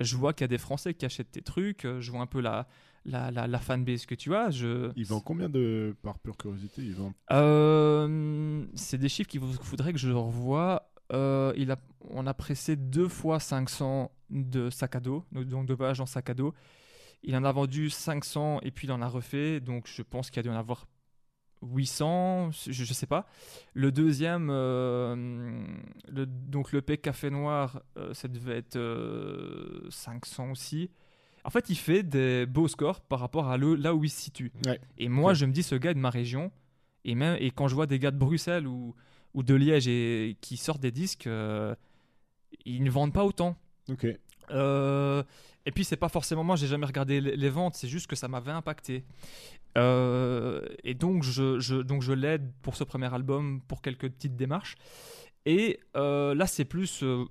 je vois qu'il y a des Français qui achètent tes trucs. euh, Je vois un peu la, la, la, la fanbase que tu as. Je, Il vend combien de par pure curiosité Il vend euh, c'est des chiffres qu'il faudrait que je revoie. Euh, il a, on a pressé deux fois 500 de sac à dos, donc de voyage en sac à dos. Il en a vendu 500 et puis il en a refait, donc je pense qu'il a dû en avoir 800, je, je sais pas. Le deuxième, euh, le, donc le P Café Noir, euh, ça devait être euh, 500 aussi. En fait, il fait des beaux scores par rapport à le- là où il se situe. Ouais. Et moi, Ouais. je me dis, ce gars est de ma région, et même et quand je vois des gars de Bruxelles ou, ou de Liège et, qui sortent des disques, euh, ils ne vendent pas autant. Ok. Et puis c'est pas forcément moi, j'ai jamais regardé les, ventes, c'est juste que ça m'avait impacté. Euh, et donc je, donc je l'aide pour ce premier album, pour quelques petites démarches. Et euh, là c'est plus euh,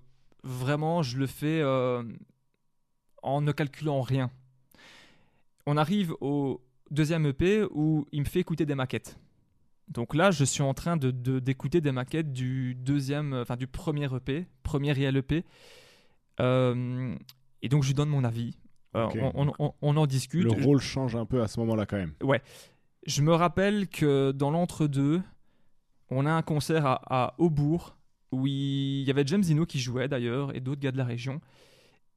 vraiment, je le fais en ne calculant rien. On arrive au deuxième EP où il me fait écouter des maquettes. Donc là, je suis en train de de- d'écouter des maquettes du deuxième, enfin du premier EP, premier réel EP. Et donc je lui donne mon avis. Euh, on, on- on- on en discute. Le rôle change un peu à ce moment-là quand même. Je me rappelle que dans l'entre-deux, on a un concert à, à Aubourg où il y avait James Dino qui jouait d'ailleurs et d'autres gars de la région.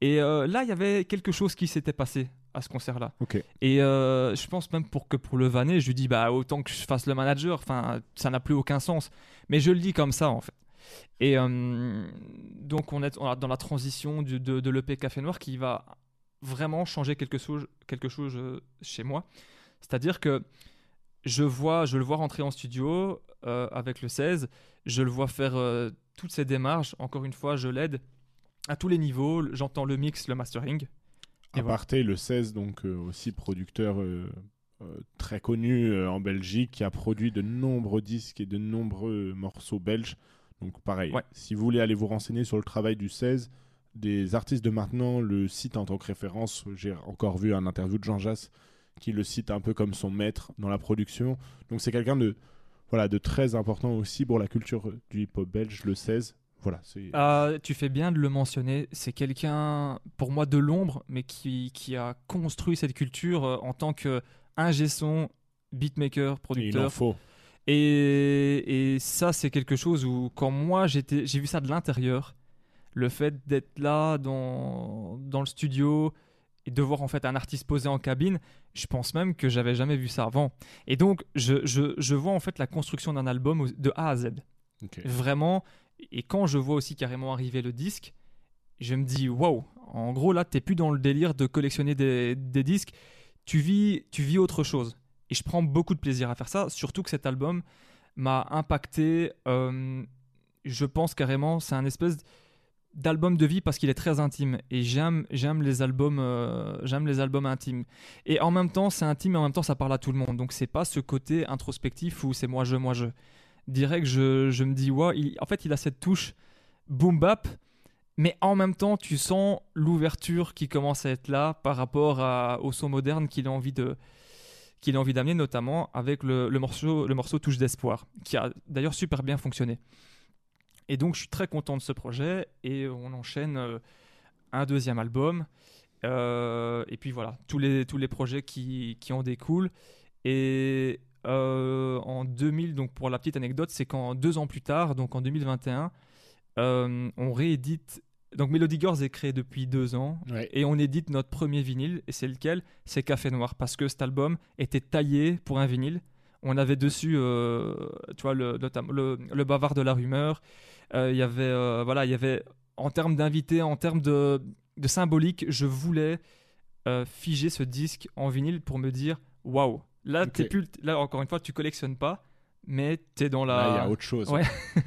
Et euh, là, il y avait quelque chose qui s'était passé à ce concert-là. Ok. Et euh, je pense même pour que pour le vanner, je lui dis bah autant que je fasse le manager. Enfin, ça n'a plus aucun sens. Mais je le dis comme ça en fait. Et euh, donc on est dans la transition du- de, de l'EP Café Noir qui va vraiment changer quelque chose, quelque chose euh, chez moi. C'est-à-dire que je vois, je le vois rentrer en studio euh, avec le 16, je le vois faire euh, toutes ces démarches. Encore une fois, je l'aide à tous les niveaux. J'entends le mix, le mastering. Et voilà. Aparté, le 16, donc euh, aussi producteur très connu en Belgique, qui a produit de nombreux disques et de nombreux morceaux belges. Donc pareil, Ouais. si vous voulez aller vous renseigner sur le travail du 16, des artistes de maintenant le citent en tant que référence. J'ai encore vu un interview de Jean Jass qui le cite un peu comme son maître dans la production. Donc c'est quelqu'un de, voilà, de très important aussi pour la culture du hip-hop belge, le 16. Voilà. Ah, tu fais bien de le mentionner. C'est quelqu'un, pour moi, de l'ombre, mais qui, qui a construit cette culture euh, en tant que ingé son, beatmaker, il en producteur. faut. Et, et ça, c'est quelque chose où, quand moi, j'étais, j'ai vu ça de l'intérieur, le fait d'être là dans, dans le studio et de voir en fait un artiste posé en cabine, je pense même que j'avais jamais vu ça avant. Et donc, je, je, je vois en fait la construction d'un album de A à Z. Vraiment. Et quand je vois aussi carrément arriver le disque, je me dis waouh. En gros, là, t'es plus dans le délire de collectionner des, des disques. Tu vis, tu vis autre chose. Et je prends beaucoup de plaisir à faire ça. Surtout que cet album m'a impacté. euh, je pense carrément, c'est un espèce d'album de vie parce qu'il est très intime. Et j'aime, j'aime les albums, euh, j'aime les albums intimes. Et en même temps, c'est intime, et en même temps, ça parle à tout le monde. Donc c'est pas ce côté introspectif où c'est moi je, moi je direct, je, je me dis, il- en fait, il a cette touche boom bap, mais en même temps, tu sens l'ouverture qui commence à être là par rapport au son moderne qu'il a envie de qu'il a envie d'amener, notamment avec le, morceau, le morceau Touche d'espoir, qui a d'ailleurs super bien fonctionné. Et donc, je suis très content de ce projet, et on enchaîne euh, un deuxième album, euh, et puis voilà, tous les, tous les projets qui, qui en découlent. Et euh, en 2000, donc pour la petite anecdote, c'est qu'en deux ans plus tard, donc en 2021, euh, on réédite. Donc Melody Girls est créé depuis deux ans Ouais. et on édite notre premier vinyle et c'est lequel? C'est Café Noir parce que cet album était taillé pour un vinyle. On avait dessus, euh, tu vois, le, le, le bavard de la rumeur. Euh, Il y avait, euh, voilà, il y avait en termes d'invités, en termes de, de symbolique, je voulais figer ce disque en vinyle pour me dire waouh. Là, t'es plus, là encore une fois, tu collectionnes pas, mais t'es dans la. Il y a autre chose. Ouais.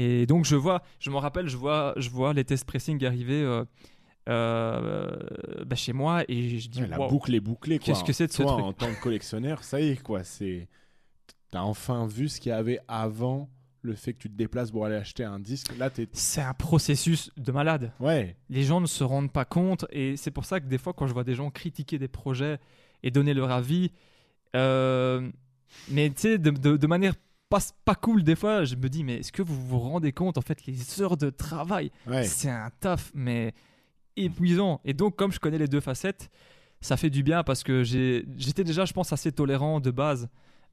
Et donc je vois, je me rappelle, je vois, je vois les test pressing arriver euh, euh, bah, chez moi et je dis la wow. boucle est bouclée. Qu'est-ce que c'est de ce Toi, truc en tant que collectionneur, ça y est, quoi. C'est... T'as enfin vu ce qu'il y avait avant le fait que tu te déplaces pour aller acheter un disque. Là, t'es. c'est un processus de malade. Ouais. Les gens ne se rendent pas compte et c'est pour ça que des fois quand je vois des gens critiquer des projets et donner leur avis, euh, mais tu sais de, de- de manière pas, pas cool des fois, je me dis mais est-ce que vous vous rendez compte en fait les heures de travail? Ouais. C'est un taf, mais épuisant. Et donc, comme je connais les deux facettes, ça fait du bien parce que j'étais déjà, je pense, assez tolérant de base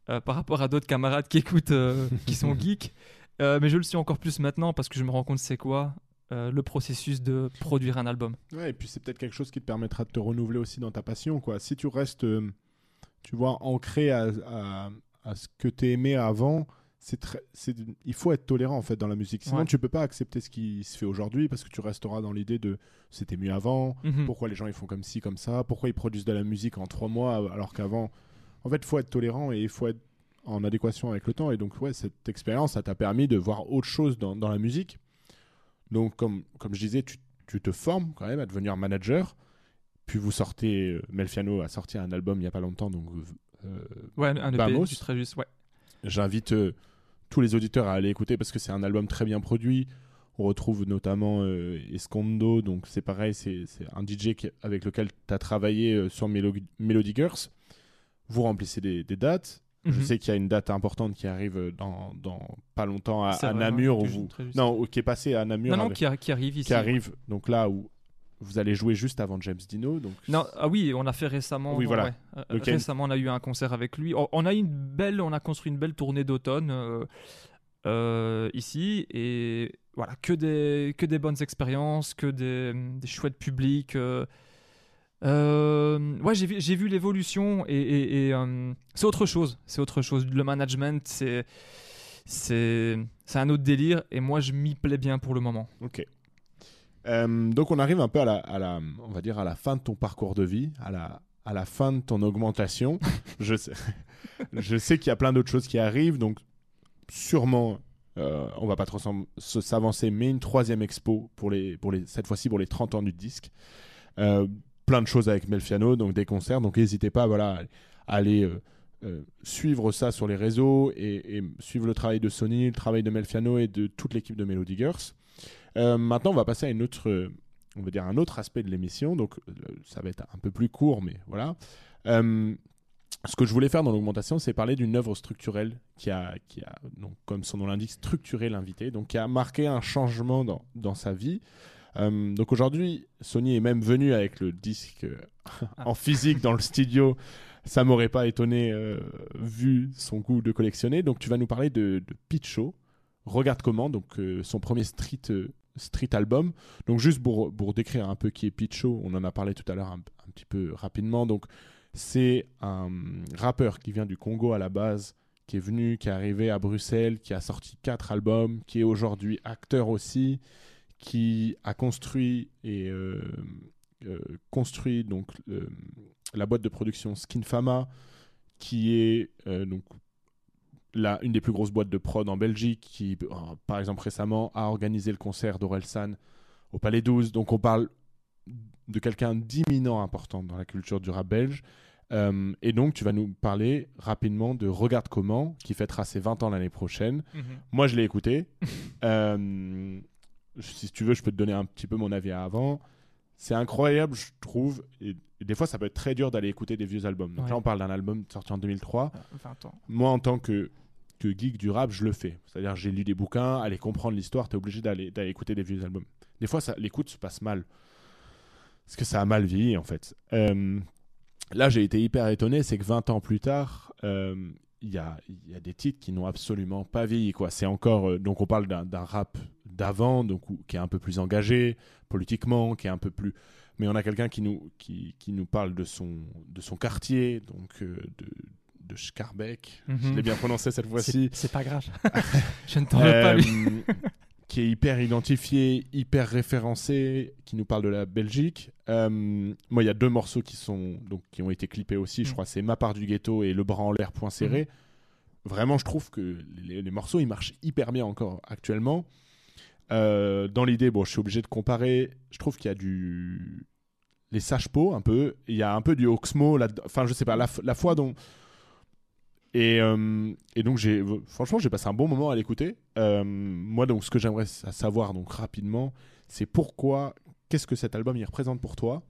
euh, par rapport à d'autres camarades qui écoutent, euh, qui sont geeks. Euh, mais je le suis encore plus maintenant parce que je me rends compte c'est quoi le processus de produire un album. Ouais, et puis c'est peut-être quelque chose qui te permettra de te renouveler aussi dans ta passion, quoi. Si tu restes, tu vois, ancré à, à, à ce que tu aimé avant, c'est très, c'est, il faut être tolérant en fait dans la musique. Sinon, Ouais. tu peux pas accepter ce qui se fait aujourd'hui parce que tu resteras dans l'idée de c'était mieux avant. Mhm. Pourquoi les gens ils font comme ci, comme ça Pourquoi ils produisent de la musique en trois mois alors qu'avant En fait, il faut être tolérant et il faut être en adéquation avec le temps. Et donc, ouais, cette expérience, ça t'a permis de voir autre chose dans, dans la musique. Donc, comme, comme je disais, tu, tu te formes quand même à devenir manager. Puis vous sortez, euh, Melfiano a sorti un album il n'y a pas longtemps, donc Ouais, un EP, Vamos. du ouais. J'invite euh, tous les auditeurs à aller écouter parce que c'est un album très bien produit. On retrouve notamment euh, Escondo, donc c'est pareil, c'est un DJ qui- avec lequel tu as travaillé euh, sur Melody, Melody Girls. vous remplissez des, des dates. Je Mhm. sais qu'il y a une date importante qui arrive dans, dans pas longtemps à, Namur. où vous... Non, qui est passé à Namur. Non, non, avec- qui, arri- qui arrive ici. qui arrive. Donc là où vous allez jouer juste avant James Dino. Donc Non, ah oui, on a fait récemment. Oui, voilà. ouais. Euh, récemment, on a eu un concert avec lui. On, a une belle, on a construit une belle tournée d'automne euh, euh, ici et voilà que des que des bonnes expériences, que des, des chouettes publics. euh. Ouais, j'ai vu, vu l'évolution et, et- et, c'est autre chose. C'est autre chose. Le management, c'est c'est c'est un autre délire et moi je m'y plais bien pour le moment. Ok. Euh, donc on arrive un peu à la, à la, on va dire à la fin de ton parcours de vie, à la, à la fin de ton augmentation. je sais, je sais qu'il y a plein d'autres choses qui arrivent, donc sûrement, euh, on va pas trop s'avancer, mais une troisième expo pour les, pour les, cette fois-ci pour les 30 ans du disque. Euh, plein de choses avec Melfiano, donc des concerts, donc n'hésitez pas, voilà, à aller euh, suivre ça sur les réseaux et, et suivre le travail de Sony, le travail de Melfiano et de toute l'équipe de Melody Girls. Euh, maintenant, on va passer à une autre, on va dire un autre aspect de l'émission. Donc, euh, ça va être un peu plus court, mais voilà. Euh, ce que je voulais faire dans l'augmentation, c'est parler d'une œuvre structurelle qui a, qui a donc, comme son nom l'indique, structuré l'invité, donc qui a marqué un changement dans, dans sa vie. Euh, donc aujourd'hui, Sony est même venu avec le disque euh, en physique dans le studio. Ça m'aurait pas étonné euh, vu son goût de collectionner. Donc tu vas nous parler de, de Pitcho. Regarde comment, donc son premier street, street album. Donc juste pour, pour décrire un peu qui est Pitcho, on en a parlé tout à l'heure un, petit peu rapidement. Donc c'est un rappeur qui vient du Congo à la base, qui est venu, qui est arrivé à Bruxelles, qui a sorti quatre albums, qui est aujourd'hui acteur aussi, qui a construit et euh, euh, construit donc la boîte de production Skinfama, qui est euh, donc la, une des plus grosses boîtes de prod en Belgique, qui euh, par exemple récemment a organisé le concert d'Orelsan au Palais 12. Donc on parle de quelqu'un d'imminent important dans la culture du rap belge. Euh, et donc tu vas nous parler rapidement de Regarde comment, qui fêtera ses 20 ans l'année prochaine. Moi, je l'ai écouté. Euh, si tu veux, je peux te donner un petit peu mon avis avant. C'est incroyable, je trouve. Et, et des fois, ça peut être très dur d'aller écouter des vieux albums. Donc Ouais. là, on parle d'un album sorti en 2003. 20 ans. Moi, en tant que, que geek du rap, je le fais. C'est-à-dire, j'ai lu des bouquins, aller comprendre l'histoire, tu es obligé d'aller écouter des vieux albums. Des fois, l'écoute se passe mal. Parce que ça a mal vieilli, en fait. Euh, là, j'ai été hyper étonné, c'est que 20 ans plus tard, euh, il y, a, y a des titres qui n'ont absolument pas vieilli. Quoi. C'est encore, euh, donc on parle d'un, rap d'avant, qui est un peu plus engagé politiquement, qui est un peu plus. Mais on a quelqu'un qui nous, qui, qui nous parle de son, de son quartier, donc de, de Scarbeck. Je Mhm. l'ai bien prononcé cette fois-ci. C'est pas grave. je ne t'en veux pas, lui. Euh, qui est hyper identifié, hyper référencé, qui nous parle de la Belgique. Euh, moi, il y a deux morceaux qui, sont, donc, qui ont été clippés aussi. Je Mm. crois c'est Ma part du ghetto et Le bras en l'air, point serré. Vraiment, je trouve que les, les morceaux, ils marchent hyper bien encore actuellement. Euh, dans l'idée, bon, je suis obligé de comparer. Je trouve qu'il y a du. Les sages-pots, un peu. Il y a un peu du Oxmo là Enfin, je sais pas, la, la foi dont. Et, euh, et donc, j'ai, franchement, j'ai passé un bon moment à l'écouter. Euh, moi, donc, ce que j'aimerais sa- savoir, donc, rapidement, c'est pourquoi, qu'est-ce que cet album il représente pour toi?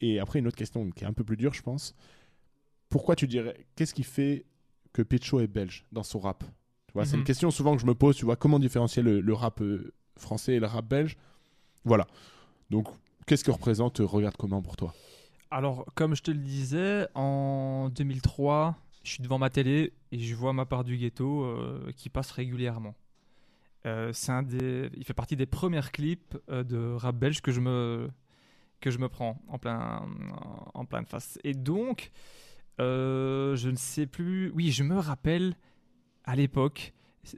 Et après, une autre question qui est un peu plus dure, je pense. Pourquoi tu dirais, qu'est-ce qui fait que Pitcho est belge dans son rap? Tu vois, C'est Mhm. une question souvent que je me pose, tu vois, comment différencier le, le rap euh, français et le rap belge? Voilà. Donc, qu'est-ce que représente Regarde comment pour toi? Alors, comme je te le disais, en 2003, je suis devant ma télé et je vois ma part du ghetto euh, qui passe régulièrement. Euh, c'est un des, il fait partie des premiers clips euh, de rap belge que je me, que je me prends en plein, en pleine face. Et donc, je ne sais plus. Oui, je me rappelle à l'époque,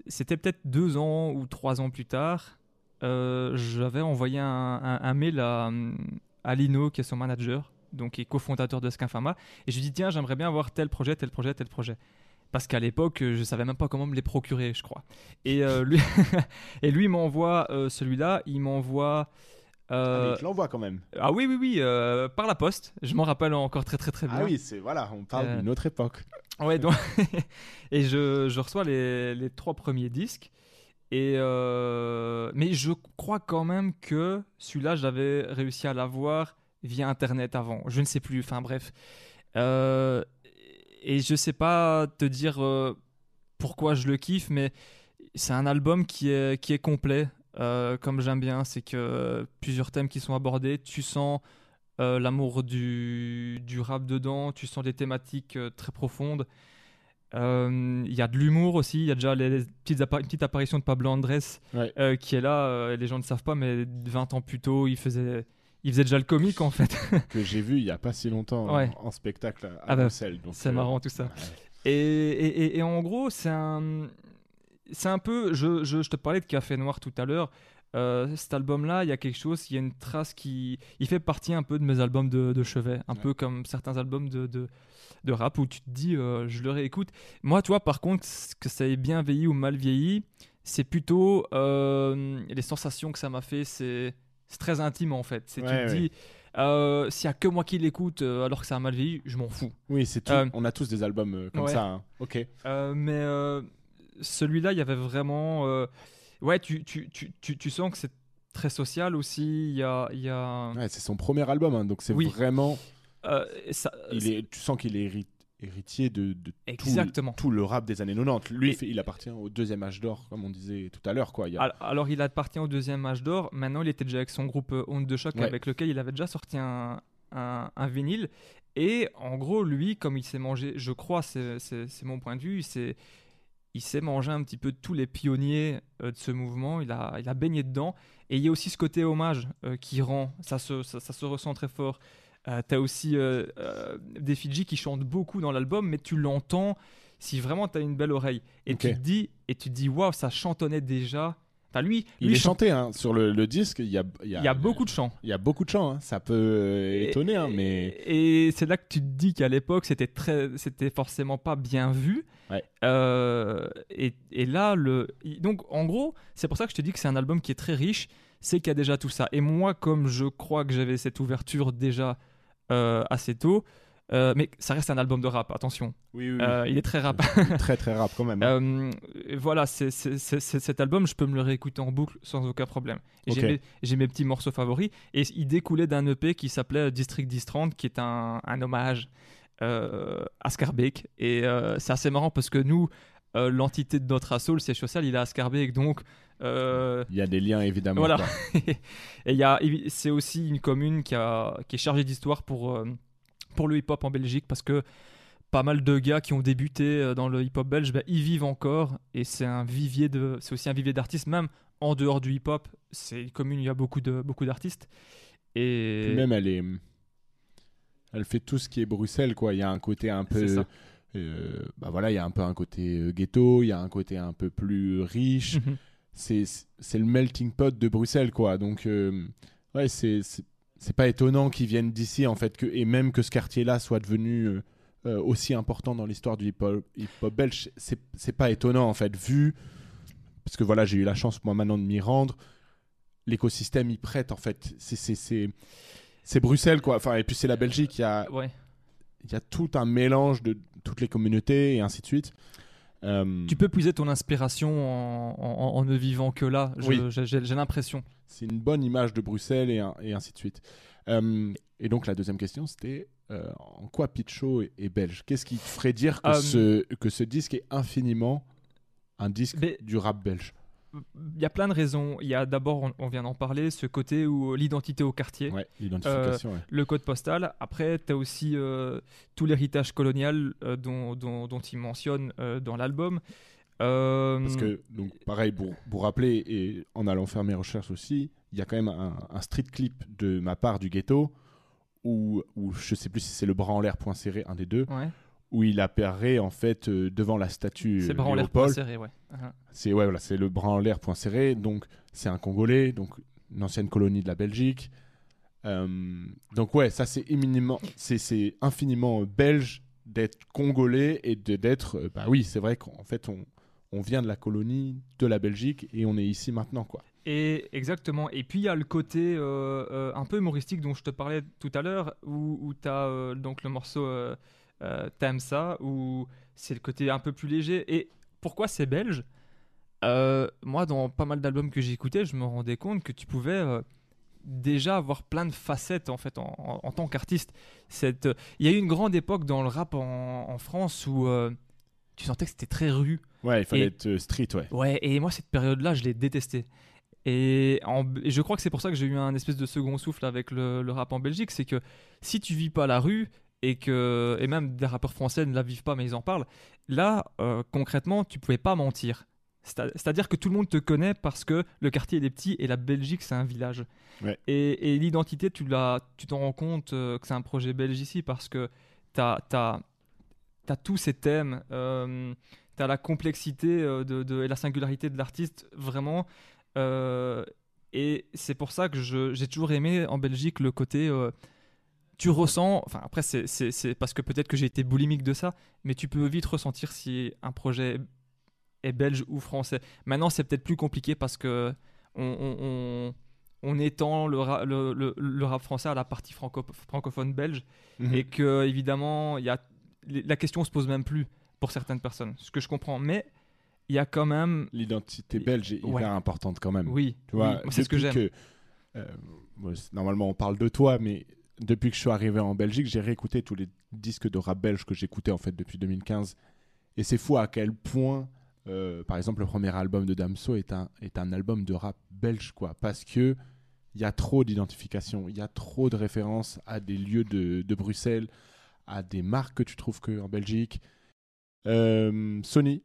c'était peut-être deux ans ou trois ans plus tard, j'avais envoyé un, un- un mail à, à Lino, qui est son manager, donc qui est cofondateur de Skinfama, et je lui dis tiens, j'aimerais bien avoir tel projet, tel projet, tel projet. Parce qu'à l'époque, euh, je savais même pas comment me les procurer, je crois. Et euh, lui, et lui il m'envoie euh, celui-là, il m'envoie. euh, Allez, Je l'envoie quand même. ah oui, oui, oui, euh, par la poste. Je m'en rappelle encore très, très, très bien. Ah oui, c'est voilà, on parle Euh, d'une autre époque. Ouais, donc et je, je reçois les, les trois premiers disques. Et mais je crois quand même que celui-là, j'avais réussi à l'avoir via Internet avant. Je ne sais plus. Enfin bref. Euh, et je sais pas te dire euh, pourquoi je le kiffe, mais c'est un album qui est, qui est complet, euh, comme j'aime bien. C'est que plusieurs thèmes qui sont abordés, tu sens l'amour du, du rap dedans, tu sens des thématiques très profondes. Il y a de l'humour aussi, il y a déjà les, les petites une petite apparition de Pablo Andrés Ouais. qui est là. les gens ne savent pas, mais 20 ans plus tôt, il faisait, il faisait déjà le comique en fait. Que j'ai vu il y a pas si longtemps Ouais. en, en spectacle à Ah bah, Bruxelles. donc, c'est euh, marrant tout ça. ouais. Et, et- et- et en gros, c'est un, c'est un peu. Je, je- je te parlais de Café Noir tout à l'heure. Euh, cet album-là, il y a quelque chose, il y a une trace qui. Il fait partie un peu de mes albums de, de chevet, un Ouais. peu comme certains albums de, de, de rap où tu te dis, euh, je le réécoute. Moi, toi, par contre, que ça ait bien vieilli ou mal vieilli, c'est plutôt euh, les sensations que ça m'a fait. C'est c'est très intime en fait. C'est tu te dis, euh, s'il y a que moi qui l'écoute euh, alors que ça a mal vieilli, je m'en fous. Oui, c'est tout. Euh, On a tous des albums comme ouais. ça. hein. Ok. Mais celui-là, il y avait vraiment. ouais, tu, tu, tu, tu, tu sens que c'est très social aussi. Il y a. Y a Ouais, c'est son premier album, hein, donc c'est Oui. vraiment. ça- Il est, tu sens qu'il est héri- héritier de, de tout, Exactement. tout le rap des années 90. Lui, Et- il appartient au deuxième âge d'or, comme on disait tout à l'heure. Quoi. Il a- Alors, il appartient au deuxième âge d'or. Maintenant, il était déjà avec son groupe euh, Onde de Choc, Ouais. avec lequel il avait déjà sorti un, un, un vinyle. Et en gros, lui, comme il s'est mangé, je crois, c'est mon point de vue, c'est il s'est mangé un petit peu tous les pionniers euh, de ce mouvement. Il a, il a baigné dedans. Et il y a aussi ce côté hommage euh, qui rend, ça se, ça, ça se ressent très fort. Euh, T'as aussi euh, euh, des Fidji qui chantent beaucoup dans l'album, mais tu l'entends si vraiment t'as une belle oreille. Et tu te dis, et tu te dis, waouh, ça chantonnait déjà. Enfin, lui, il lui est chanté hein, sur le, le disque. Il y a, il y a, il y a beaucoup de chants. il y a beaucoup de chants. hein. Ça peut euh, étonner, hein, mais Et, et c'est là que tu te dis qu'à l'époque, c'était très, c'était forcément pas bien vu. Ouais. Et, et là, le, donc en gros, c'est pour ça que je te dis que c'est un album qui est très riche. C'est qu'il y a déjà tout ça. Et moi, comme je crois que j'avais cette ouverture déjà assez tôt, euh, mais ça reste un album de rap. Attention, oui, oui, Euh, il est très rap. très très rap quand même. hein. Euh, voilà, c'est, cet album, je peux me le réécouter en boucle sans aucun problème. J'ai, mes, petits morceaux favoris. Et il découlait d'un EP qui s'appelait District 1030, qui est un, un hommage euh, à Scarbeck. Et euh, c'est assez marrant parce que nous, euh, l'entité de notre assaut, le siège social, il est à Scarbeck. Donc, euh, Il y a des liens évidemment. voilà. et c'est aussi une commune qui, a, qui est chargée d'histoire pour, euh, pour le hip-hop en Belgique parce que pas mal de gars qui ont débuté euh, dans le hip-hop belge, ben, ils vivent encore et c'est un vivier de, c'est aussi un vivier d'artistes même en dehors du hip-hop. C'est une commune où il y a beaucoup de beaucoup d'artistes et Puis même elle est, elle fait tout ce qui est Bruxelles quoi. Il y a un côté un peu, euh, bah voilà, il y a un peu un côté ghetto, il y a un côté un peu plus riche. C'est le melting pot de Bruxelles quoi. Donc euh, ouais, c'est pas étonnant qu'ils viennent d'ici en fait que et même que ce quartier-là soit devenu euh, euh, aussi important dans l'histoire du hip-hop hip-hop belge, c'est pas étonnant en fait vu parce que voilà, j'ai eu la chance moi maintenant de m'y rendre. L'écosystème y prête en fait. C'est Bruxelles quoi. Enfin et puis c'est la Belgique, il y a ouais. il y a tout un mélange de toutes les communautés et ainsi de suite. Euh, Tu peux puiser ton inspiration en, en- en ne vivant que là. Oui. j'ai, l'impression. C'est une bonne image de Bruxelles et, un- et ainsi de suite. Euh, et donc la deuxième question, c'était euh, en quoi Pitcho est, est belge? Qu'est-ce qui te ferait dire que, ce, que ce disque est infiniment un disque Mais- du rap belge? Il y a plein de raisons. Il y a d'abord, on, on vient d'en parler, ce côté où l'identité au quartier. Ouais, l'identification. ouais. le code postal. Après, tu as aussi euh, tout l'héritage colonial euh, dont, dont, dont il mentionne euh, dans l'album. Euh, Parce que, donc, pareil, pour, pour rappeler, et en allant faire mes recherches aussi, il y a quand même un, un street clip de ma part du ghetto, où, où je sais plus si c'est le bras en l'air point serré, un des deux, ouais, où il apparaît en fait euh, devant la statue c'est euh, bras en l'air Léopold. serré, ouais. Uh-huh. C'est ouais, voilà, c'est le bras en l'air point serré. Donc c'est un Congolais, donc une ancienne colonie de la Belgique. Euh, donc ouais, ça c'est éminemment, c'est c'est infiniment belge d'être congolais et de d'être, euh, bah oui, c'est vrai qu'en fait on on vient de la colonie de la Belgique et on est ici maintenant quoi. Et exactement. Et puis il y a le côté euh, un peu humoristique dont je te parlais tout à l'heure, où, où tu as donc le morceau T'aimes ça, où c'est le côté un peu plus léger? Et pourquoi c'est belge? Euh, Moi, dans pas mal d'albums que j'écoutais, je me rendais compte que tu pouvais euh, déjà avoir plein de facettes en fait en, en- en tant qu'artiste. Cette, euh, il y a eu une grande époque dans le rap en, en France où euh, tu sentais que c'était très rue. Ouais, il fallait Et- être euh, street, ouais. Ouais, et moi cette période-là, je l'ai détestée. Et je crois que c'est pour ça que j'ai eu un espèce de second souffle avec le, le rap en Belgique, c'est que si tu vis pas la rue et que et même des rappeurs français ne la vivent pas mais ils en parlent, là euh, concrètement tu pouvais pas mentir. C'est- C'est-à-dire que tout le monde te connaît parce que le quartier il est petit et la Belgique c'est un village. Ouais. Et, et l'identité tu l'as, tu t'en rends compte euh, que c'est un projet belge ici parce que t'as as, as tous ces thèmes. euh, T'as la complexité euh, de, de- et la singularité de l'artiste, vraiment. Euh, et c'est pour ça que j'ai toujours aimé en Belgique le côté. euh, tu ressens. Enfin, après, c'est- parce que peut-être que j'ai été boulimique de ça, mais tu peux vite ressentir si un projet est belge ou français. Maintenant, c'est peut-être plus compliqué parce que on, on- on- on étend le, ra- le, le- le rap français à la partie franco- francophone belge Mhm. et que évidemment y a la question se pose même plus pour certaines personnes ce que je comprends mais il y a quand même L'identité belge est hyper Ouais. importante quand même. oui, Tu vois, oui, moi, c'est ce que j'aime euh, normalement, on parle de toi, mais depuis que je suis arrivé en Belgique, j'ai réécouté tous les disques de rap belge que j'écoutais en fait depuis 2015. Et c'est fou à quel point, euh, par exemple, le premier album de Damso est un, est un album de rap belge, quoi. Parce que il y a trop d'identification, il y a trop de références à des lieux de, de Bruxelles, à des marques que tu trouves que en Belgique. Euh, Sony,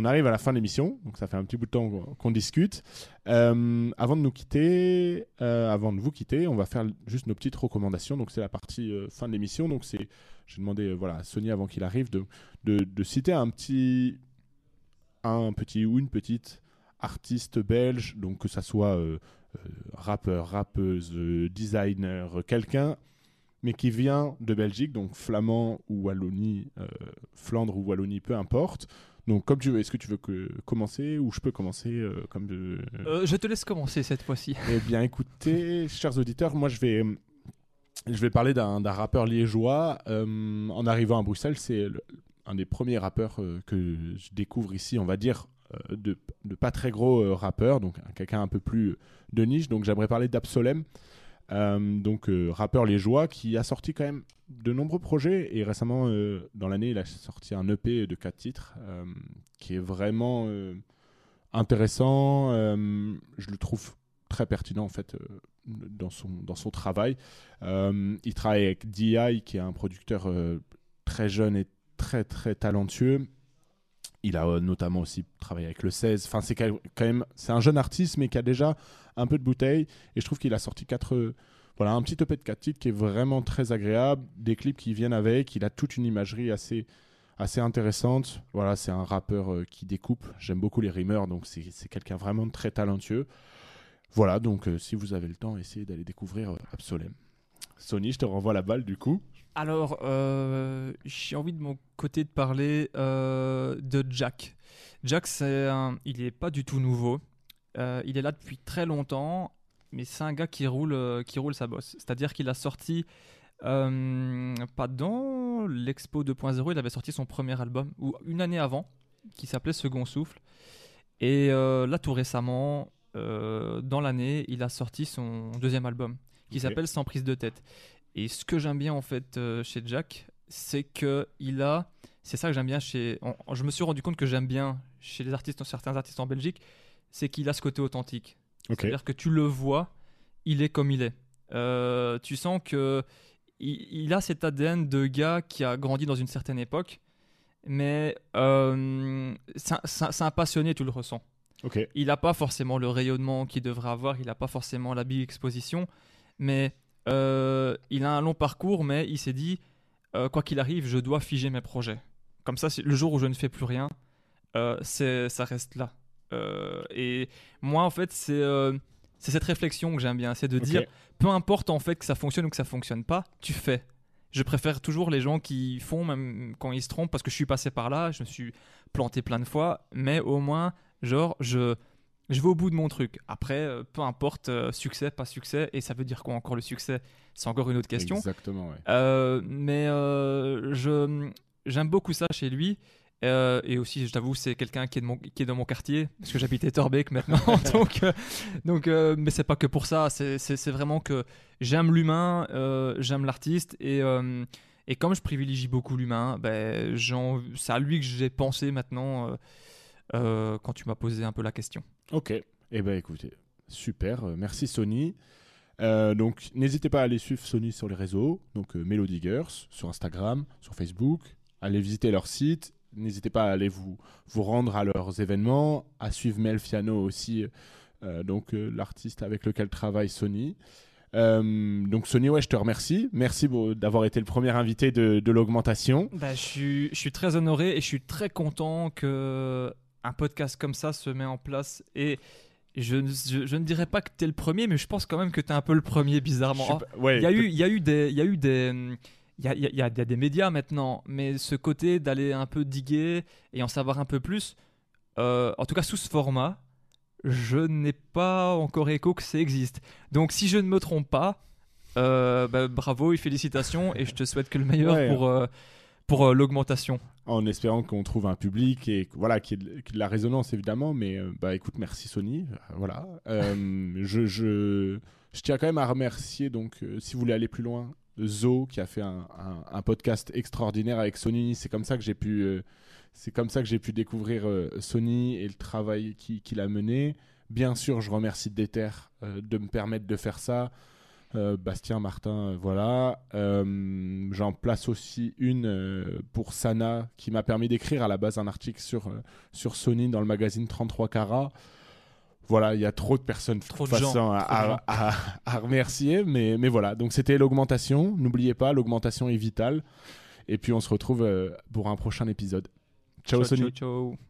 on arrive à la fin de l'émission, donc ça fait un petit bout de temps qu'on- discute. Euh, avant de nous quitter, euh, avant de vous quitter, on va faire juste nos petites recommandations. Donc c'est la partie euh, fin de l'émission. Donc c'est, j'ai demandé voilà à Sony avant qu'il arrive de, de, de citer un petit, un petit ou une petite artiste belge, donc que ça soit rappeur, rappeuse, designer, quelqu'un, mais qui vient de Belgique, donc flamand ou Wallonie, Flandre ou Wallonie, peu importe. Donc comme tu veux, est-ce que tu veux que commencer ou je peux commencer euh, comme. Euh, je te laisse commencer cette fois-ci Eh bien, écoutez, chers auditeurs, moi je vais, je vais parler d'un rappeur liégeois. Euh, en arrivant à Bruxelles, c'est un des premiers rappeurs que je découvre ici, on va dire, de, de pas très gros rappeurs, donc un- quelqu'un un peu plus de niche. Donc j'aimerais parler d'Absolem, donc euh, rappeur liégeois qui a sorti quand même de nombreux projets et récemment euh, dans l'année il a sorti un EP de 4 titres euh, qui est vraiment euh, intéressant. euh, je le trouve très pertinent en fait euh, dans son, dans son travail. Euh, il travaille avec DI qui est un producteur euh, très jeune et très très talentueux. Il a euh, notamment aussi travaillé avec le 16. Enfin, c'est quand même c'est un jeune artiste mais qui a déjà un peu de bouteille et je trouve qu'il a sorti quatre euh, voilà un petit EP de 4 titres qui est vraiment très agréable, des clips qui viennent avec, il a toute une imagerie assez assez intéressante. Voilà, c'est un rappeur euh, qui découpe. J'aime beaucoup les rimeurs, donc c'est quelqu'un vraiment très talentueux. Voilà, donc si vous avez le temps, essayez d'aller découvrir Absolem. Sony, je te renvoie la balle du coup. Alors, euh, j'ai envie de mon côté de parler euh, de Jack. Jack, c'est un, il est pas du tout nouveau. Euh, il est là depuis très longtemps, mais c'est un gars qui roule, qui roule sa bosse. C'est-à-dire qu'il a sorti, pas dans l'Expo 2.0, il avait sorti son premier album, ou une année avant, qui s'appelait Second Souffle. Et là, tout récemment, dans l'année, il a sorti son deuxième album, qui s'appelle Sans prise de tête. Et ce que j'aime bien en fait euh, chez Jack, c'est que il a, c'est ça que j'aime bien chez, je me suis rendu compte que j'aime bien chez les artistes, certains artistes en Belgique, c'est qu'il a ce côté authentique. C'est-à-dire que tu le vois, il est comme il est. Euh, tu sens que il, il a cet ADN de gars qui a grandi dans une certaine époque, mais euh, c'est un- passionné, tu le ressens. Il n'a pas forcément le rayonnement qu'il devrait avoir, il n'a pas forcément la big exposition, mais euh, il a un long parcours, mais il s'est dit, euh, quoi qu'il arrive, je dois figer mes projets. Comme ça, le jour où je ne fais plus rien, euh, ça reste là. Et moi, en fait, c'est cette réflexion que j'aime bien, c'est de dire, peu importe en fait que ça fonctionne ou que ça fonctionne pas, tu fais. Je préfère toujours les gens qui font, même quand ils se trompent, parce que je suis passé par là, je me suis planté plein de fois, mais au moins, genre, je, je vais au bout de mon truc. Après, euh, peu importe, euh, succès, pas succès, et ça veut dire quoi encore le succès? C'est encore une autre question. Exactement, ouais. Euh, mais euh, je j'aime beaucoup ça chez lui et aussi, je t'avoue, c'est quelqu'un qui, est de mon- qui est dans mon quartier, parce que j'habite Etterbeek maintenant. donc, donc, mais c'est pas que pour ça. C'est- vraiment que j'aime l'humain, j'aime l'artiste. Et, et comme je privilégie beaucoup l'humain, ben, c'est à lui que j'ai pensé maintenant quand tu m'as posé un peu la question. Ok. Eh ben écoutez, super. euh, Merci Sony. Euh, donc n'hésitez pas à aller suivre Sony sur les réseaux, donc euh, Melody Girls, sur Instagram, sur Facebook. Allez visiter leur site. N'hésitez pas à aller vous, vous rendre à leurs événements, à suivre Mel Fiano aussi, euh, donc l'artiste avec lequel travaille Sony. Donc Sony, ouais, je te remercie. Merci d'avoir été le premier invité de, l'augmentation. Bah, je suis très honoré et je suis très content que un podcast comme ça se met en place. Et je, ne- je, je ne dirais pas que tu es le premier, mais je pense quand même que tu es un peu le premier, bizarrement. Ouais, Il y a eu, il y a eu des, il y a eu des, il y a, il y a- il y a des médias maintenant, mais ce côté d'aller un peu diguer et en savoir un peu plus, euh, en tout cas sous ce format, je n'ai pas encore écho que ça existe. Donc si je ne me trompe pas, euh, bah, bravo et félicitations et je te souhaite que le meilleur Ouais. pour euh, pour euh, l'augmentation. en espérant qu'on trouve un public et voilà ait de- de la résonance évidemment mais euh, bah écoute merci Sony Euh, voilà. Je, je tiens quand même à remercier donc si vous voulez aller plus loin Zo qui a fait un, un- podcast extraordinaire avec Sony. C'est comme ça que j'ai pu c'est comme ça que j'ai pu découvrir Sony et le travail qui- qu'il a mené. Bien sûr je remercie Déter euh, de me permettre de faire ça Bastien, Martin, euh, voilà. Euh, J'en place aussi une euh, pour Sana qui m'a permis d'écrire à la base un article sur, euh, sur Sony dans le magazine 33 carats. Voilà, il y a trop de personnes Trop de gens, à, trop de gens. à- à- à remercier, mais, mais voilà. Donc c'était l'augmentation. N'oubliez pas, l'augmentation est vitale. Et puis on se retrouve euh, pour un prochain épisode. Ciao, Sony. ciao. ciao.